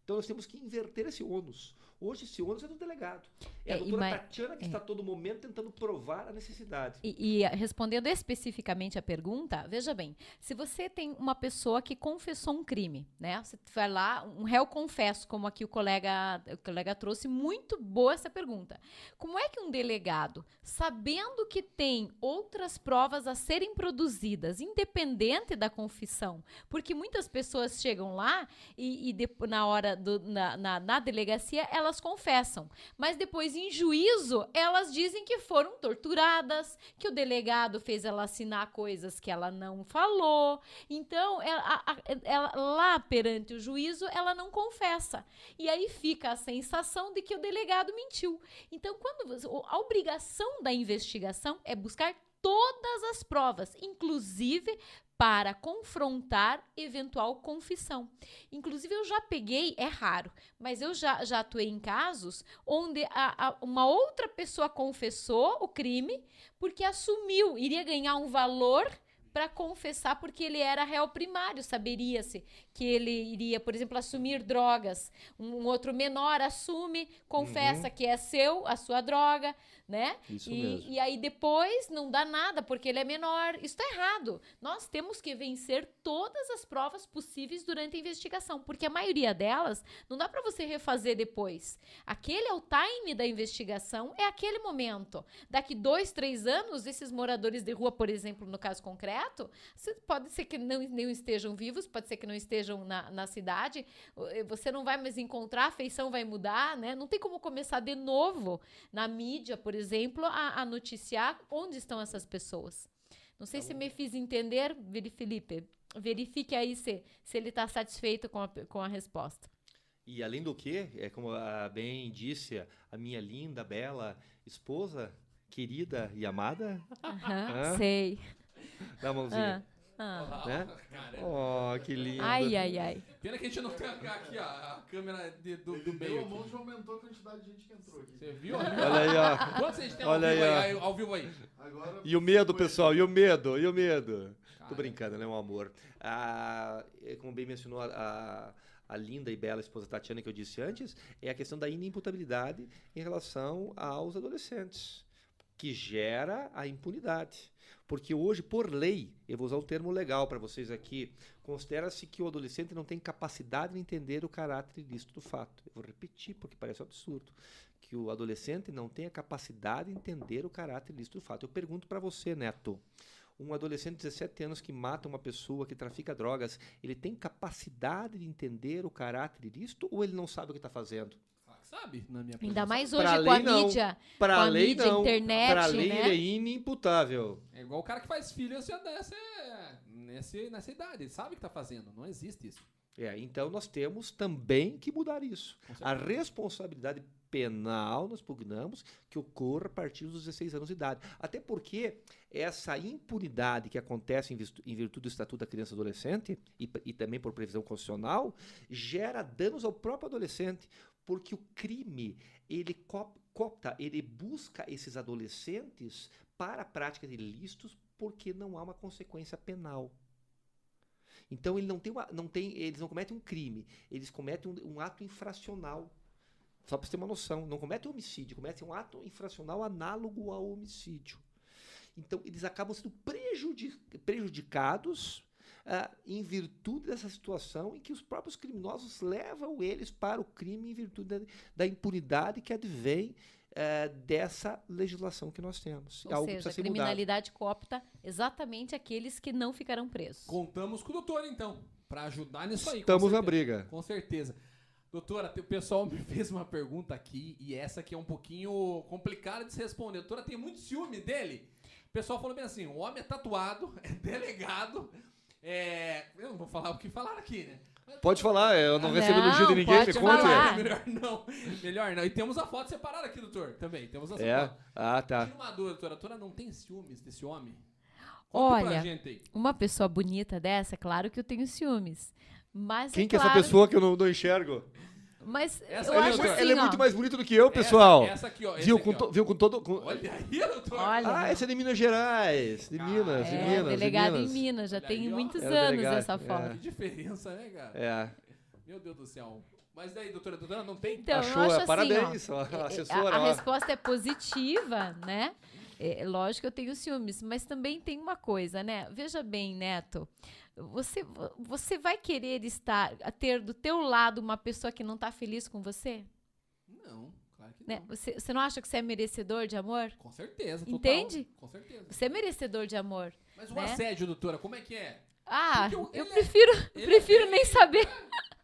Então nós temos que inverter esse ônus. Hoje esse ônus é do delegado. É, a É, e doutora ma- Tatiana que é. está a todo momento tentando provar a necessidade. E, e, respondendo especificamente a pergunta, veja bem, se você tem uma pessoa que confessou um crime, né? Você vai lá, um réu confesso, como aqui o colega, o colega trouxe, muito boa essa pergunta. Como é que um delegado, sabendo que tem outras provas a serem produzidas, independente da confissão, porque muitas pessoas chegam lá e, e depo- na hora do, na, na, na delegacia elas confessam, mas depois em juízo elas dizem que foram torturadas, que o delegado fez ela assinar coisas que ela não falou. Então, ela, a- a- ela- lá perante o juízo, ela não confessa. E aí fica a sensação de que o delegado mentiu. Então, quando a obrigação da investigação é buscar todas as provas, inclusive para confrontar eventual confissão. Inclusive, eu já peguei, é raro, mas eu já, já atuei em casos onde a- a- uma outra pessoa confessou o crime porque assumiu, iria ganhar um valor para confessar porque ele era réu primário, saberia-se que ele iria, por exemplo, assumir drogas. Um, um outro menor assume, confessa que é seu, a sua droga, né? Isso e, mesmo. e aí depois não dá nada porque ele é menor. Isso está errado. Nós temos que vencer todas as provas possíveis durante a investigação, porque a maioria delas não dá para você refazer depois. Aquele é o time da investigação, é aquele momento. Daqui dois, três anos, esses moradores de rua, por exemplo, no caso concreto, pode ser que não, não estejam vivos, pode ser que não estejam na, na cidade, eh, você não vai mais encontrar, a feição vai mudar, né? Não tem como começar de novo na mídia, por exemplo, a, a noticiar onde estão essas pessoas. Não sei se me fiz entender, Felipe. Verifique aí se, se ele está satisfeito com a, com a resposta. E além do que, é como a bem disse a minha linda, bela esposa, querida e amada, Aham, Hã? sei. dá a mãozinha, Ah, ah. né? Oh, que lindo. Ai, ai, ai. Pena que a gente não tem aqui ó, a câmera de- do, do meio. deu a aqui. mão e já aumentou a quantidade de gente que entrou aqui. Você viu? Olha aí, ó. Quantos a gente tem Olha ao, vivo aí, aí, ó. ao vivo aí? Agora, E o medo, pessoal, e o medo, e o medo. Tô Cara. brincando, né, meu amor? Ah, como bem mencionou a, a, a linda e bela esposa Tatiana que eu disse antes, é a questão da inimputabilidade em relação aos adolescentes, que gera a impunidade. Porque hoje, por lei, eu vou usar um termo legal para vocês aqui, considera-se que o adolescente não tem capacidade de entender o caráter ilícito do fato. Eu vou repetir porque parece um absurdo. Que o adolescente não tem a capacidade de entender o caráter ilícito do fato. Eu pergunto para você, Neto, um adolescente de 17 anos que mata uma pessoa, que trafica drogas, ele tem capacidade de entender o caráter ilícito ou ele não sabe o que está fazendo? Sabe, na minha Ainda mais hoje Pra com a lei, não. mídia. Para Com a a lei, mídia, não. internet, Para a lei, né? ele é inimputável. É igual o cara que faz filho assim, nessa, nessa, nessa idade. Ele sabe o que tá fazendo. Não existe isso. É, então nós temos também que mudar isso. A responsabilidade penal, nós pugnamos, que ocorra a partir dos 16 anos de idade. Até porque essa impunidade que acontece em, vistu- em virtude do Estatuto da Criança e Adolescente, e, e também por previsão constitucional, gera danos ao próprio adolescente, porque o crime, ele cop- copta, ele busca esses adolescentes para a prática de ilícitos porque não há uma consequência penal. Então ele não tem uma, não tem, eles não cometem um crime, eles cometem um, um ato infracional. Só para você ter uma noção, não cometem homicídio, cometem um ato infracional análogo ao homicídio. Então eles acabam sendo prejudi- prejudicados ah, em virtude dessa situação em que os próprios criminosos levam eles para o crime em virtude da, da impunidade que advém eh, dessa legislação que nós temos. Ou Algo seja, a ser mudado. criminalidade coopta exatamente aqueles que não ficarão presos. Contamos com o doutor, então, pra ajudar nisso aí. Estamos na briga. Com certeza. Doutora, o pessoal me fez uma pergunta aqui e essa aqui é um pouquinho complicada de se responder. Doutora, tem muito ciúme dele? pessoal falou bem assim: o homem é tatuado, é delegado. É. Eu não vou falar o que falaram aqui, né? Pode falar, eu não Não, recebi elogio de ninguém, me pode conta. falar. Melhor não. Melhor não. E temos a foto separada aqui, doutor. Também. Temos a É? foto. Ah, tá. Tira uma dúvida, doutora. A doutora não tem ciúmes desse homem? Conta pra Olha, gente aí. uma pessoa bonita dessa, claro que eu tenho ciúmes. Mas Quem é que é essa claro- pessoa que eu não, não enxergo? Mas Essa eu acho assim, Ela é ó, muito mais bonita do que eu, pessoal. Essa, essa aqui, ó. viu, aqui, com to- viu com todo. com- Olha aí, doutor. Olha, Ah, esse é de Minas Gerais. De Minas, de é, Minas. de delegado Minas. em Minas, já Olha tem aí, muitos Era anos delegado, essa é. foto. Que diferença, né, cara? É. Meu Deus do céu. Mas daí, doutora, doutora, não tem? Então, Achou? eu acho assim, Parabéns, ó, ó, é, é, assessora, A, a resposta é positiva, né? É, lógico que eu tenho ciúmes, mas também tem uma coisa, né? Veja bem, Neto, você, você vai querer estar, ter do teu lado uma pessoa que não está feliz com você? Não, claro que Né? não. Você, você não acha que você é merecedor de amor? Com certeza, total. Entende? Com certeza. Você é merecedor de amor. Mas o né? assédio, doutora, como é que é? Ah, o- eu ele é- prefiro, prefiro é nem saber.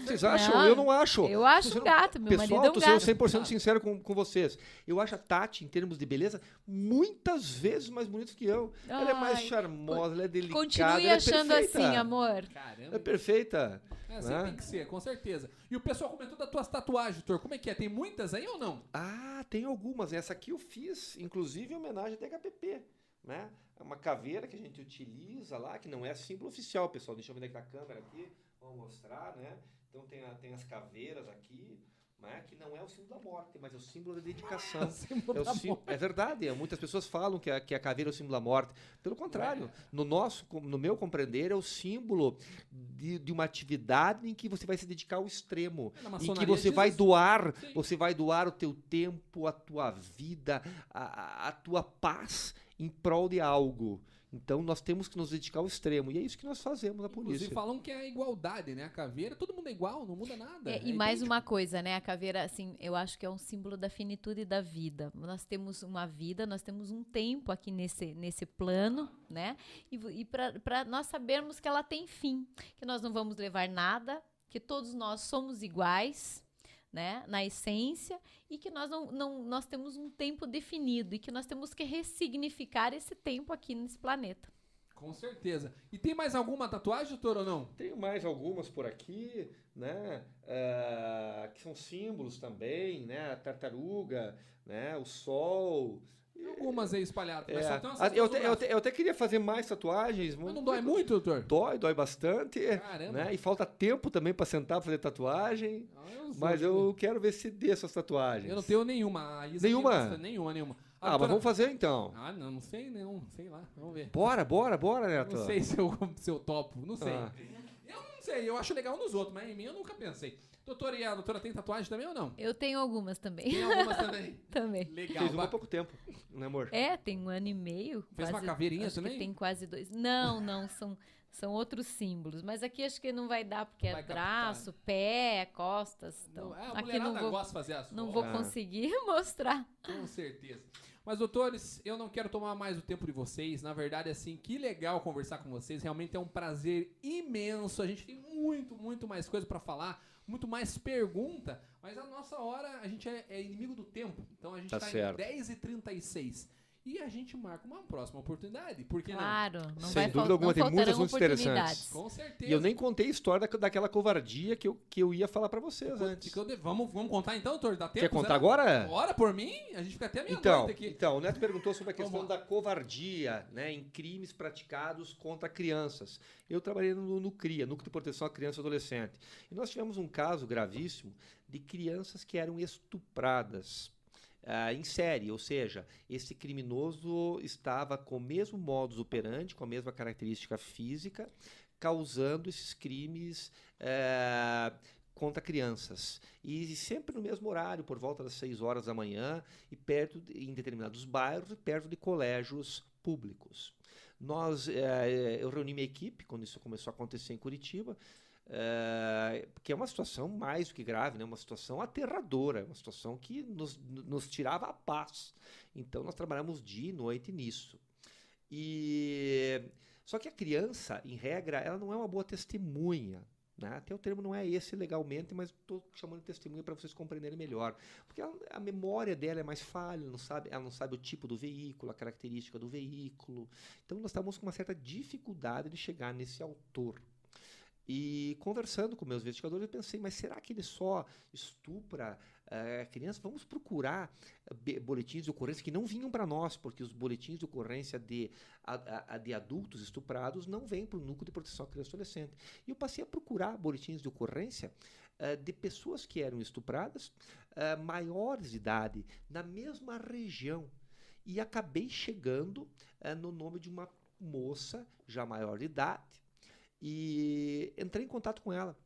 Vocês acham? Não, eu não acho. eu acho gato, meu Pessoal, marido é um tô sendo gato. 100% sincero com, com vocês. Eu acho a Tati, em termos de beleza, muitas vezes mais bonita que eu. ela é mais Ai, charmosa, ela é delicada. Continue ela é achando perfeita. assim, amor. Caramba. É perfeita. É, assim né? tem que ser, com certeza. E o pessoal comentou das tuas tatuagens, doutor. Como é que é? Tem muitas aí ou não? Ah, tem algumas. Essa aqui eu fiz, inclusive em homenagem à DHPP, né? É uma caveira que a gente utiliza lá, que não é símbolo oficial, pessoal. Deixa eu ver daqui a câmera aqui, vamos mostrar, né? Então tem, a- tem as caveiras aqui, né? Que não é o símbolo da morte, mas é o símbolo da dedicação. Símbolo É, o da sim- morte. é verdade, é, muitas pessoas falam que a, que a caveira é o símbolo da morte. Pelo contrário, no nosso, no meu compreender, é o símbolo de, de uma atividade em que você vai se dedicar ao extremo, Na em que você vai doar, Sim. você vai doar o teu tempo, a tua vida, a, a- a tua paz em prol de algo. Então nós temos que nos dedicar ao extremo e é isso que nós fazemos na polícia. Inclusive falam que é a igualdade, né? A caveira, todo mundo é igual, não muda nada. É, e É mais idêntico. uma coisa, né? A caveira, assim, eu acho que é um símbolo da finitude da vida. Nós temos uma vida, nós temos um tempo aqui nesse, nesse plano, né? E, e para nós sabermos que ela tem fim, que nós não vamos levar nada, que todos nós somos iguais, né? Na essência, e que nós não, não nós temos um tempo definido e que nós temos que ressignificar esse tempo aqui nesse planeta. Com certeza. E tem mais alguma tatuagem, doutor, ou não? Tenho mais algumas por aqui, né? ah, que são símbolos também, né? A tartaruga, né? O sol. Algumas aí espalhadas, mas É, só tem umas ah, eu, te- eu, te- eu até queria fazer mais tatuagens. Mas não dói muito, doutor? Dói, dói bastante. Caramba. Né? E falta tempo também para sentar pra fazer tatuagem. Ah, eu sou Mas eu quero ver se dê essas tatuagens. Eu não tenho nenhuma. Nenhuma? nenhuma, nenhuma. Ah, mas doutora- vamos fazer então. Ah, não, não sei não. Sei lá, vamos ver. Bora, bora, bora, Neto. Não sei se eu, se eu topo, não sei. Ah. Eu não sei, eu acho legal nos outros, mas em mim eu nunca pensei. Doutora, e a doutora tem tatuagem também ou não? Eu tenho algumas também. Tem algumas também. também. Legal. Fez uma há pouco tempo, né, amor? É, tem um ano e meio. Fez uma quase- caveirinha acho que também? tem quase dois. Não, não, são, são outros símbolos. Mas aqui acho que não vai dar, porque Vai é captar. braço, pé, costas. Então, Não, é, a aqui não vou, gosta de fazer as não vou Ah. conseguir mostrar. Com certeza. Mas, doutores, eu não quero tomar mais o tempo de vocês. Na verdade, assim, que legal conversar com vocês. Realmente é um prazer imenso. A gente tem muito, muito mais coisa pra falar, muito mais pergunta. Mas a nossa hora, a gente é, é inimigo do tempo. Então a gente Tá tá, em 10h36. E a gente marca uma próxima oportunidade. Por que Claro, não Sem vai dúvida fal- alguma, não tem muitas muito interessantes. não? Com certeza. E eu nem contei a história da- daquela covardia que eu, que eu ia falar pra vocês antes. De- Vamos, vamos contar então, doutor? Dá tempo? Quer contar agora? Bora por mim? A gente fica até meia-noite Então, aqui. então, o Neto perguntou sobre a questão da covardia né, em crimes praticados contra crianças. Eu trabalhei no, no CRIA, Núcleo de Proteção à Criança e Adolescente. E nós tivemos um caso gravíssimo de crianças que eram estupradas ah, em série, ou seja, esse criminoso estava com o mesmo modus operandi, com a mesma característica física, causando esses crimes eh, contra crianças. E sempre no mesmo horário, por volta das 6 horas da manhã, e perto de- em determinados bairros e perto de colégios públicos. Nós, eh, eu reuni minha equipe quando isso começou a acontecer em Curitiba, eh, que é uma situação mais do que grave, né? uma situação aterradora, uma situação que nos, nos tirava a paz. Então nós trabalhamos dia e noite nisso. E só que a criança, em regra, ela não é uma boa testemunha. Né? Até o termo não é esse legalmente, mas estou chamando de testemunha para vocês compreenderem melhor. Porque ela- a memória dela é mais falha, não, sabe, ela não sabe o tipo do veículo, a característica do veículo. Então nós estávamos com uma certa dificuldade de chegar nesse autor. E conversando com meus investigadores, eu pensei, mas será que ele só estupra eh, crianças? Vamos procurar eh, boletins de ocorrência que não vinham para nós, porque os boletins de ocorrência de, a- a- de adultos estuprados não vêm para o núcleo de proteção à criança e adolescente. E eu passei a procurar boletins de ocorrência eh, de pessoas que eram estupradas, maiores de idade, na mesma região. E acabei chegando no nome de uma moça já maior de idade, e entrei em contato com ela,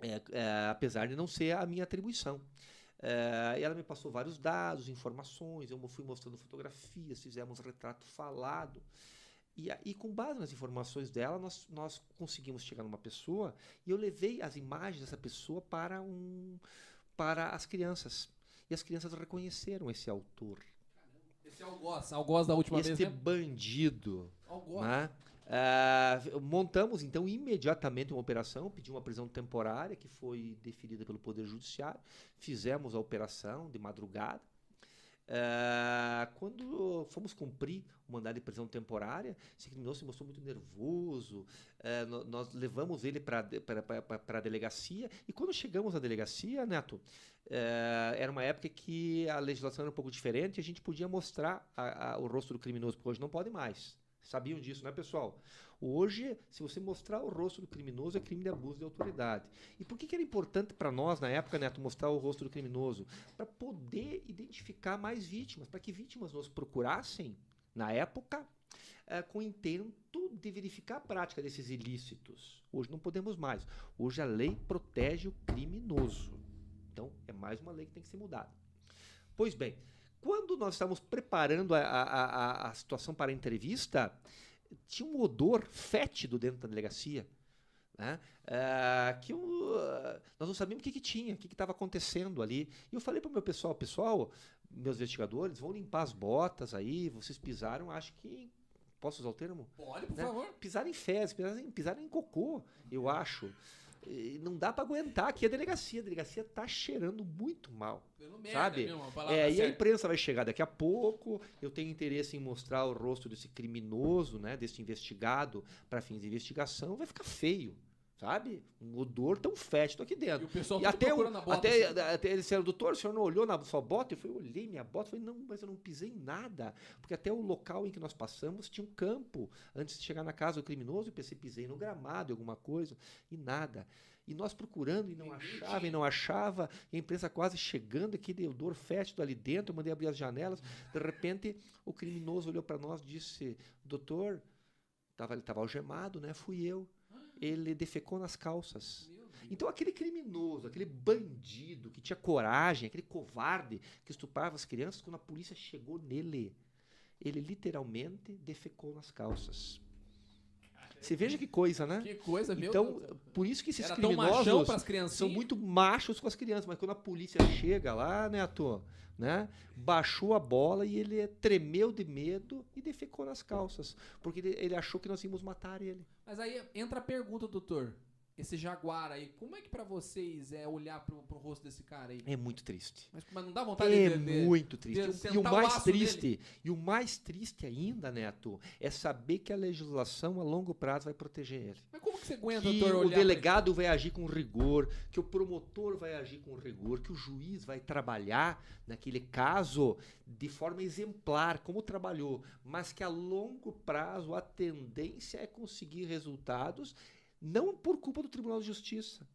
é, é, apesar de não ser a minha atribuição. É, e ela me passou vários dados, informações, eu fui mostrando fotografias, fizemos retrato falado. E, e com base nas informações dela, nós, nós conseguimos chegar numa pessoa e eu levei as imagens dessa pessoa para, um, para as crianças. E as crianças reconheceram esse autor, Esse é algoz, algoz da última este vez, né? bandido. Algoz. né? Ah, montamos então imediatamente uma operação, pedi uma prisão temporária que foi deferida pelo Poder Judiciário. Fizemos a operação de madrugada. Ah, quando fomos cumprir o mandado de prisão temporária, esse criminoso se mostrou muito nervoso. Ah, no- nós levamos ele para a delegacia. E quando chegamos à delegacia, Neto, eh, era uma época que a legislação era um pouco diferente e a gente podia mostrar a- a- o rosto do criminoso, porque hoje não pode mais. Sabiam disso, né, pessoal? Hoje, se você mostrar o rosto do criminoso, é crime de abuso de autoridade. E por que, que era importante para nós, na época, Neto, mostrar o rosto do criminoso? Para poder identificar mais vítimas, para que vítimas nos procurassem, na época, eh, com o intento de verificar a prática desses ilícitos. Hoje não podemos mais. Hoje a lei protege o criminoso. Então, é mais uma lei que tem que ser mudada. Pois bem, quando nós estávamos preparando a, a- a- a situação para a entrevista, tinha um odor fétido dentro da delegacia. Né? Ah, que eu, ah, nós não sabíamos o que, que tinha, o que estava acontecendo ali. E eu falei para o meu pessoal, pessoal, meus investigadores, vão limpar as botas aí, vocês pisaram, acho que. Posso usar o termo? Pode, por né? favor. Pisaram em fezes, pisaram em, pisaram em cocô, eu acho. Não dá para aguentar aqui a delegacia. A delegacia tá cheirando muito mal. Pelo merda Sabe? mesmo, a É, e a imprensa vai chegar daqui a pouco. Eu tenho interesse em mostrar o rosto desse criminoso, né, desse investigado, para fins de investigação. Vai ficar feio, sabe? Um odor tão fétido aqui E dentro. o pessoal E até, o, procurando a bota. até, assim. até eles disseram, doutor, o senhor não olhou na sua bota? Eu falei, olhei minha bota. Eu falei, não, mas eu não pisei em nada. Porque até o local em que nós passamos tinha um campo. Antes de chegar na casa do criminoso, eu pensei, pisei no gramado, alguma coisa, e nada. E nós procurando e não achava, e não achava, e a imprensa quase chegando, aquele odor fétido ali dentro, eu mandei abrir as janelas. De repente, o criminoso olhou para nós e disse, doutor, tava, ele estava algemado, né? Fui eu. Ele defecou nas calças. Então aquele criminoso, aquele bandido que tinha coragem, aquele covarde que estuprava as crianças, quando a polícia chegou nele, ele literalmente defecou nas calças. Você veja que coisa, né? Que coisa, meu Então, Deus. por isso que esses Era criminosos são muito machos com as crianças, mas quando a polícia chega lá, né, ator, né, baixou a bola e ele tremeu de medo e defecou nas calças, porque ele, ele achou que nós íamos matar ele. Mas aí entra a pergunta, doutor. Esse jaguar aí, como é que pra vocês é olhar pro, pro rosto desse cara aí? É muito triste. Mas, mas não dá vontade É de, de- muito triste. de E o- o o mais aço triste, e o mais triste ainda, Neto, é saber que a legislação a longo prazo vai proteger ele. Mas como que você aguenta, que doutor, o delegado vai agir com rigor, que o promotor vai agir com rigor, que o juiz vai trabalhar naquele caso de forma exemplar, como trabalhou, mas que a longo prazo a tendência é conseguir resultados não por culpa do Tribunal de Justiça,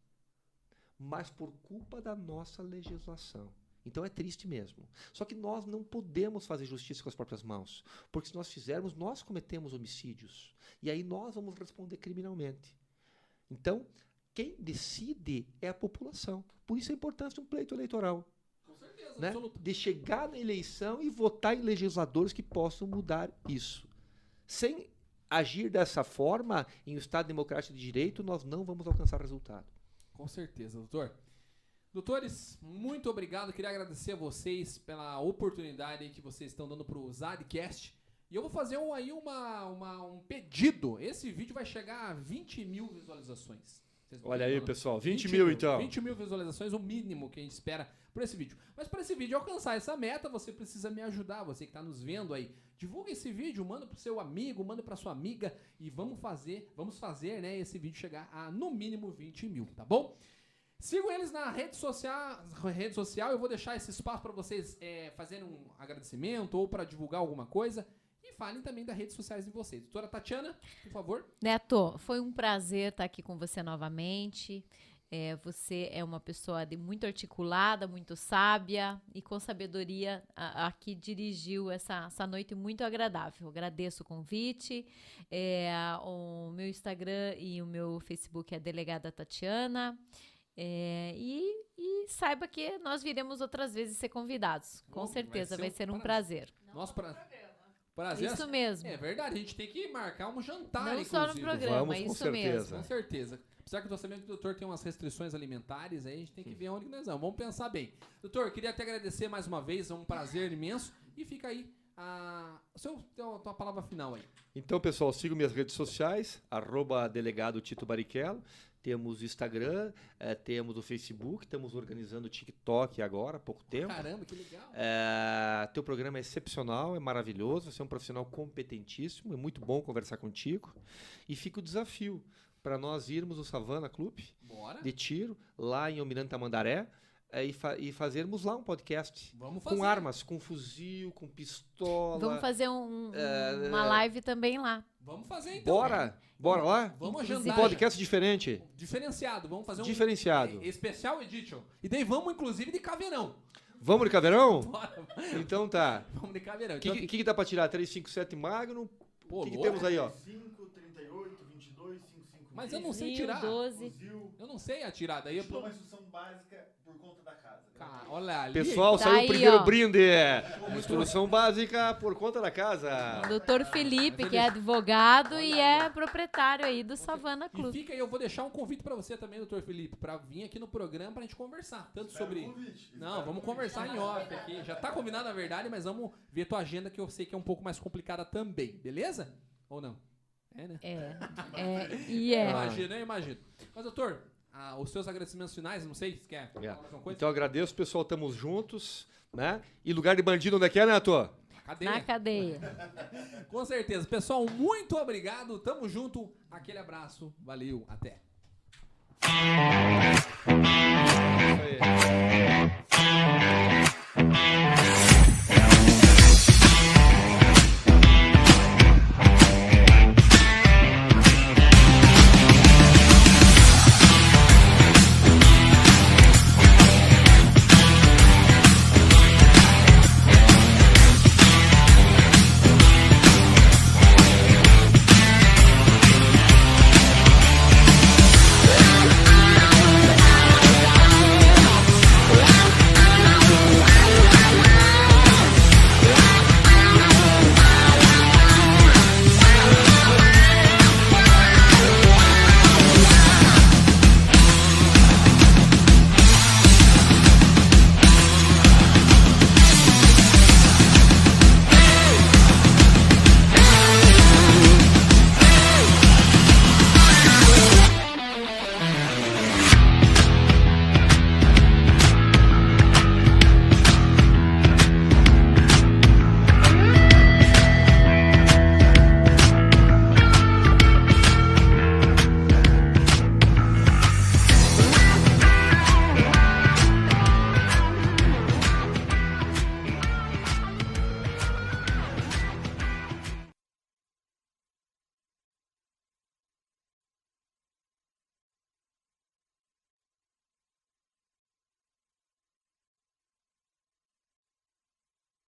mas por culpa da nossa legislação. Então é triste mesmo. Só que nós não podemos fazer justiça com as próprias mãos, porque se nós fizermos, nós cometemos homicídios. E aí nós vamos responder criminalmente. Então, quem decide é a população. Por isso a importância de um pleito eleitoral. Com certeza, Né? absoluta. De chegar na eleição e votar em legisladores que possam mudar isso. Sem agir dessa forma, em um Estado democrático de direito, nós não vamos alcançar resultado. Com certeza, doutor. Doutores, muito obrigado. Queria agradecer a vocês pela oportunidade que vocês estão dando pro Zadcast. E eu vou fazer um, aí uma, uma- um pedido. Esse vídeo vai chegar a 20 mil visualizações. Vocês Olha aí, pessoal, 20 mil, então. 20 mil visualizações, o mínimo que a gente espera por esse vídeo. Mas para esse vídeo alcançar essa meta, você precisa me ajudar, você que está nos vendo aí. Divulga esse vídeo, manda pro seu amigo, manda pra sua amiga e vamos fazer, vamos fazer, né, esse vídeo chegar a no mínimo 20 mil, tá bom? Sigam eles na rede social, rede social. Eu vou deixar esse espaço para vocês é, fazerem um agradecimento ou para divulgar alguma coisa. E falem também das redes sociais de vocês. Doutora Tatiana, por favor. Neto, foi um prazer estar aqui com você novamente. É, você é uma pessoa de muito articulada, muito sábia e com sabedoria a, a que dirigiu essa, essa noite muito agradável. Agradeço o convite. É, o meu Instagram e o meu Facebook é Delegada Tatiana. É, e, e saiba que nós viremos outras vezes ser convidados. Com Oh, vai certeza, ser vai ser um prazer. prazer. Nosso pra... prazer. Isso mesmo. É verdade, a gente tem que marcar um jantar, Não só no inclusive. programa, Vamos, com isso certeza. mesmo. Com certeza. Apesar que eu tô sabendo que o doutor tem umas restrições alimentares, aí a gente tem que ver onde que nós vamos. Vamos pensar bem. Doutor, queria te agradecer mais uma vez, é um prazer imenso. E fica aí a seu, tua, tua palavra final aí. Então, pessoal, sigam minhas redes sociais, arroba delegado Tito Barichello. Temos o Instagram, eh, temos o Facebook, estamos organizando o TikTok agora, há pouco tempo. Caramba, que legal. É, teu programa é excepcional, é maravilhoso, você é um profissional competentíssimo, é muito bom conversar contigo. E fica o desafio para nós irmos no Savana Clube Bora. de tiro, lá em Almirante Tamandaré, é, e, fa- e fazermos lá um podcast. Vamos fazer. Com armas, com fuzil, com pistola. Vamos fazer um- um- É, uma é. live também lá. Vamos fazer então. Bora! Bora lá? Vamos Inclusive- Um agendar. podcast diferente. Diferenciado. Vamos fazer um. Diferenciado. Especial Edition. E daí vamos, inclusive, de caveirão. Vamos de caveirão? Bora. Então tá. Vamos de caveirão. O que, Então, que, que dá pra tirar? 357 Magnum? Pô, O que, que temos aí, ó? 5, 38, 22, 55. Mas eu não sei tirar. doze. Fuzil. Eu não sei atirar. Daí eu. Te dou uma instrução básica por conta da casa. né? Cara, olha ali. Pessoal, Tá saiu aí, o primeiro ó. brinde. Instrução básica por conta da casa. Doutor Felipe, que é advogado e é proprietário aí do Savana E Clube. fica aí, eu vou deixar um convite pra você também, doutor Felipe, pra vir aqui no programa pra gente conversar. Tanto Espero sobre. convite, Não, espero vamos convite. conversar em off aqui. Já tá combinado na verdade, mas vamos ver tua agenda que eu sei que é um pouco mais complicada também, beleza? Ou não? É, né? É, é, e é. Imagino, eu imagino. Mas, doutor, ah, os seus agradecimentos finais, não sei se quer É. falar mais alguma coisa? Então agradeço, pessoal, estamos juntos, né? E lugar de bandido onde é que é, Neto? Cadeia. Na cadeia. Com certeza. Pessoal, muito obrigado. Tamo junto. Aquele abraço. Valeu. Até. Isso aí.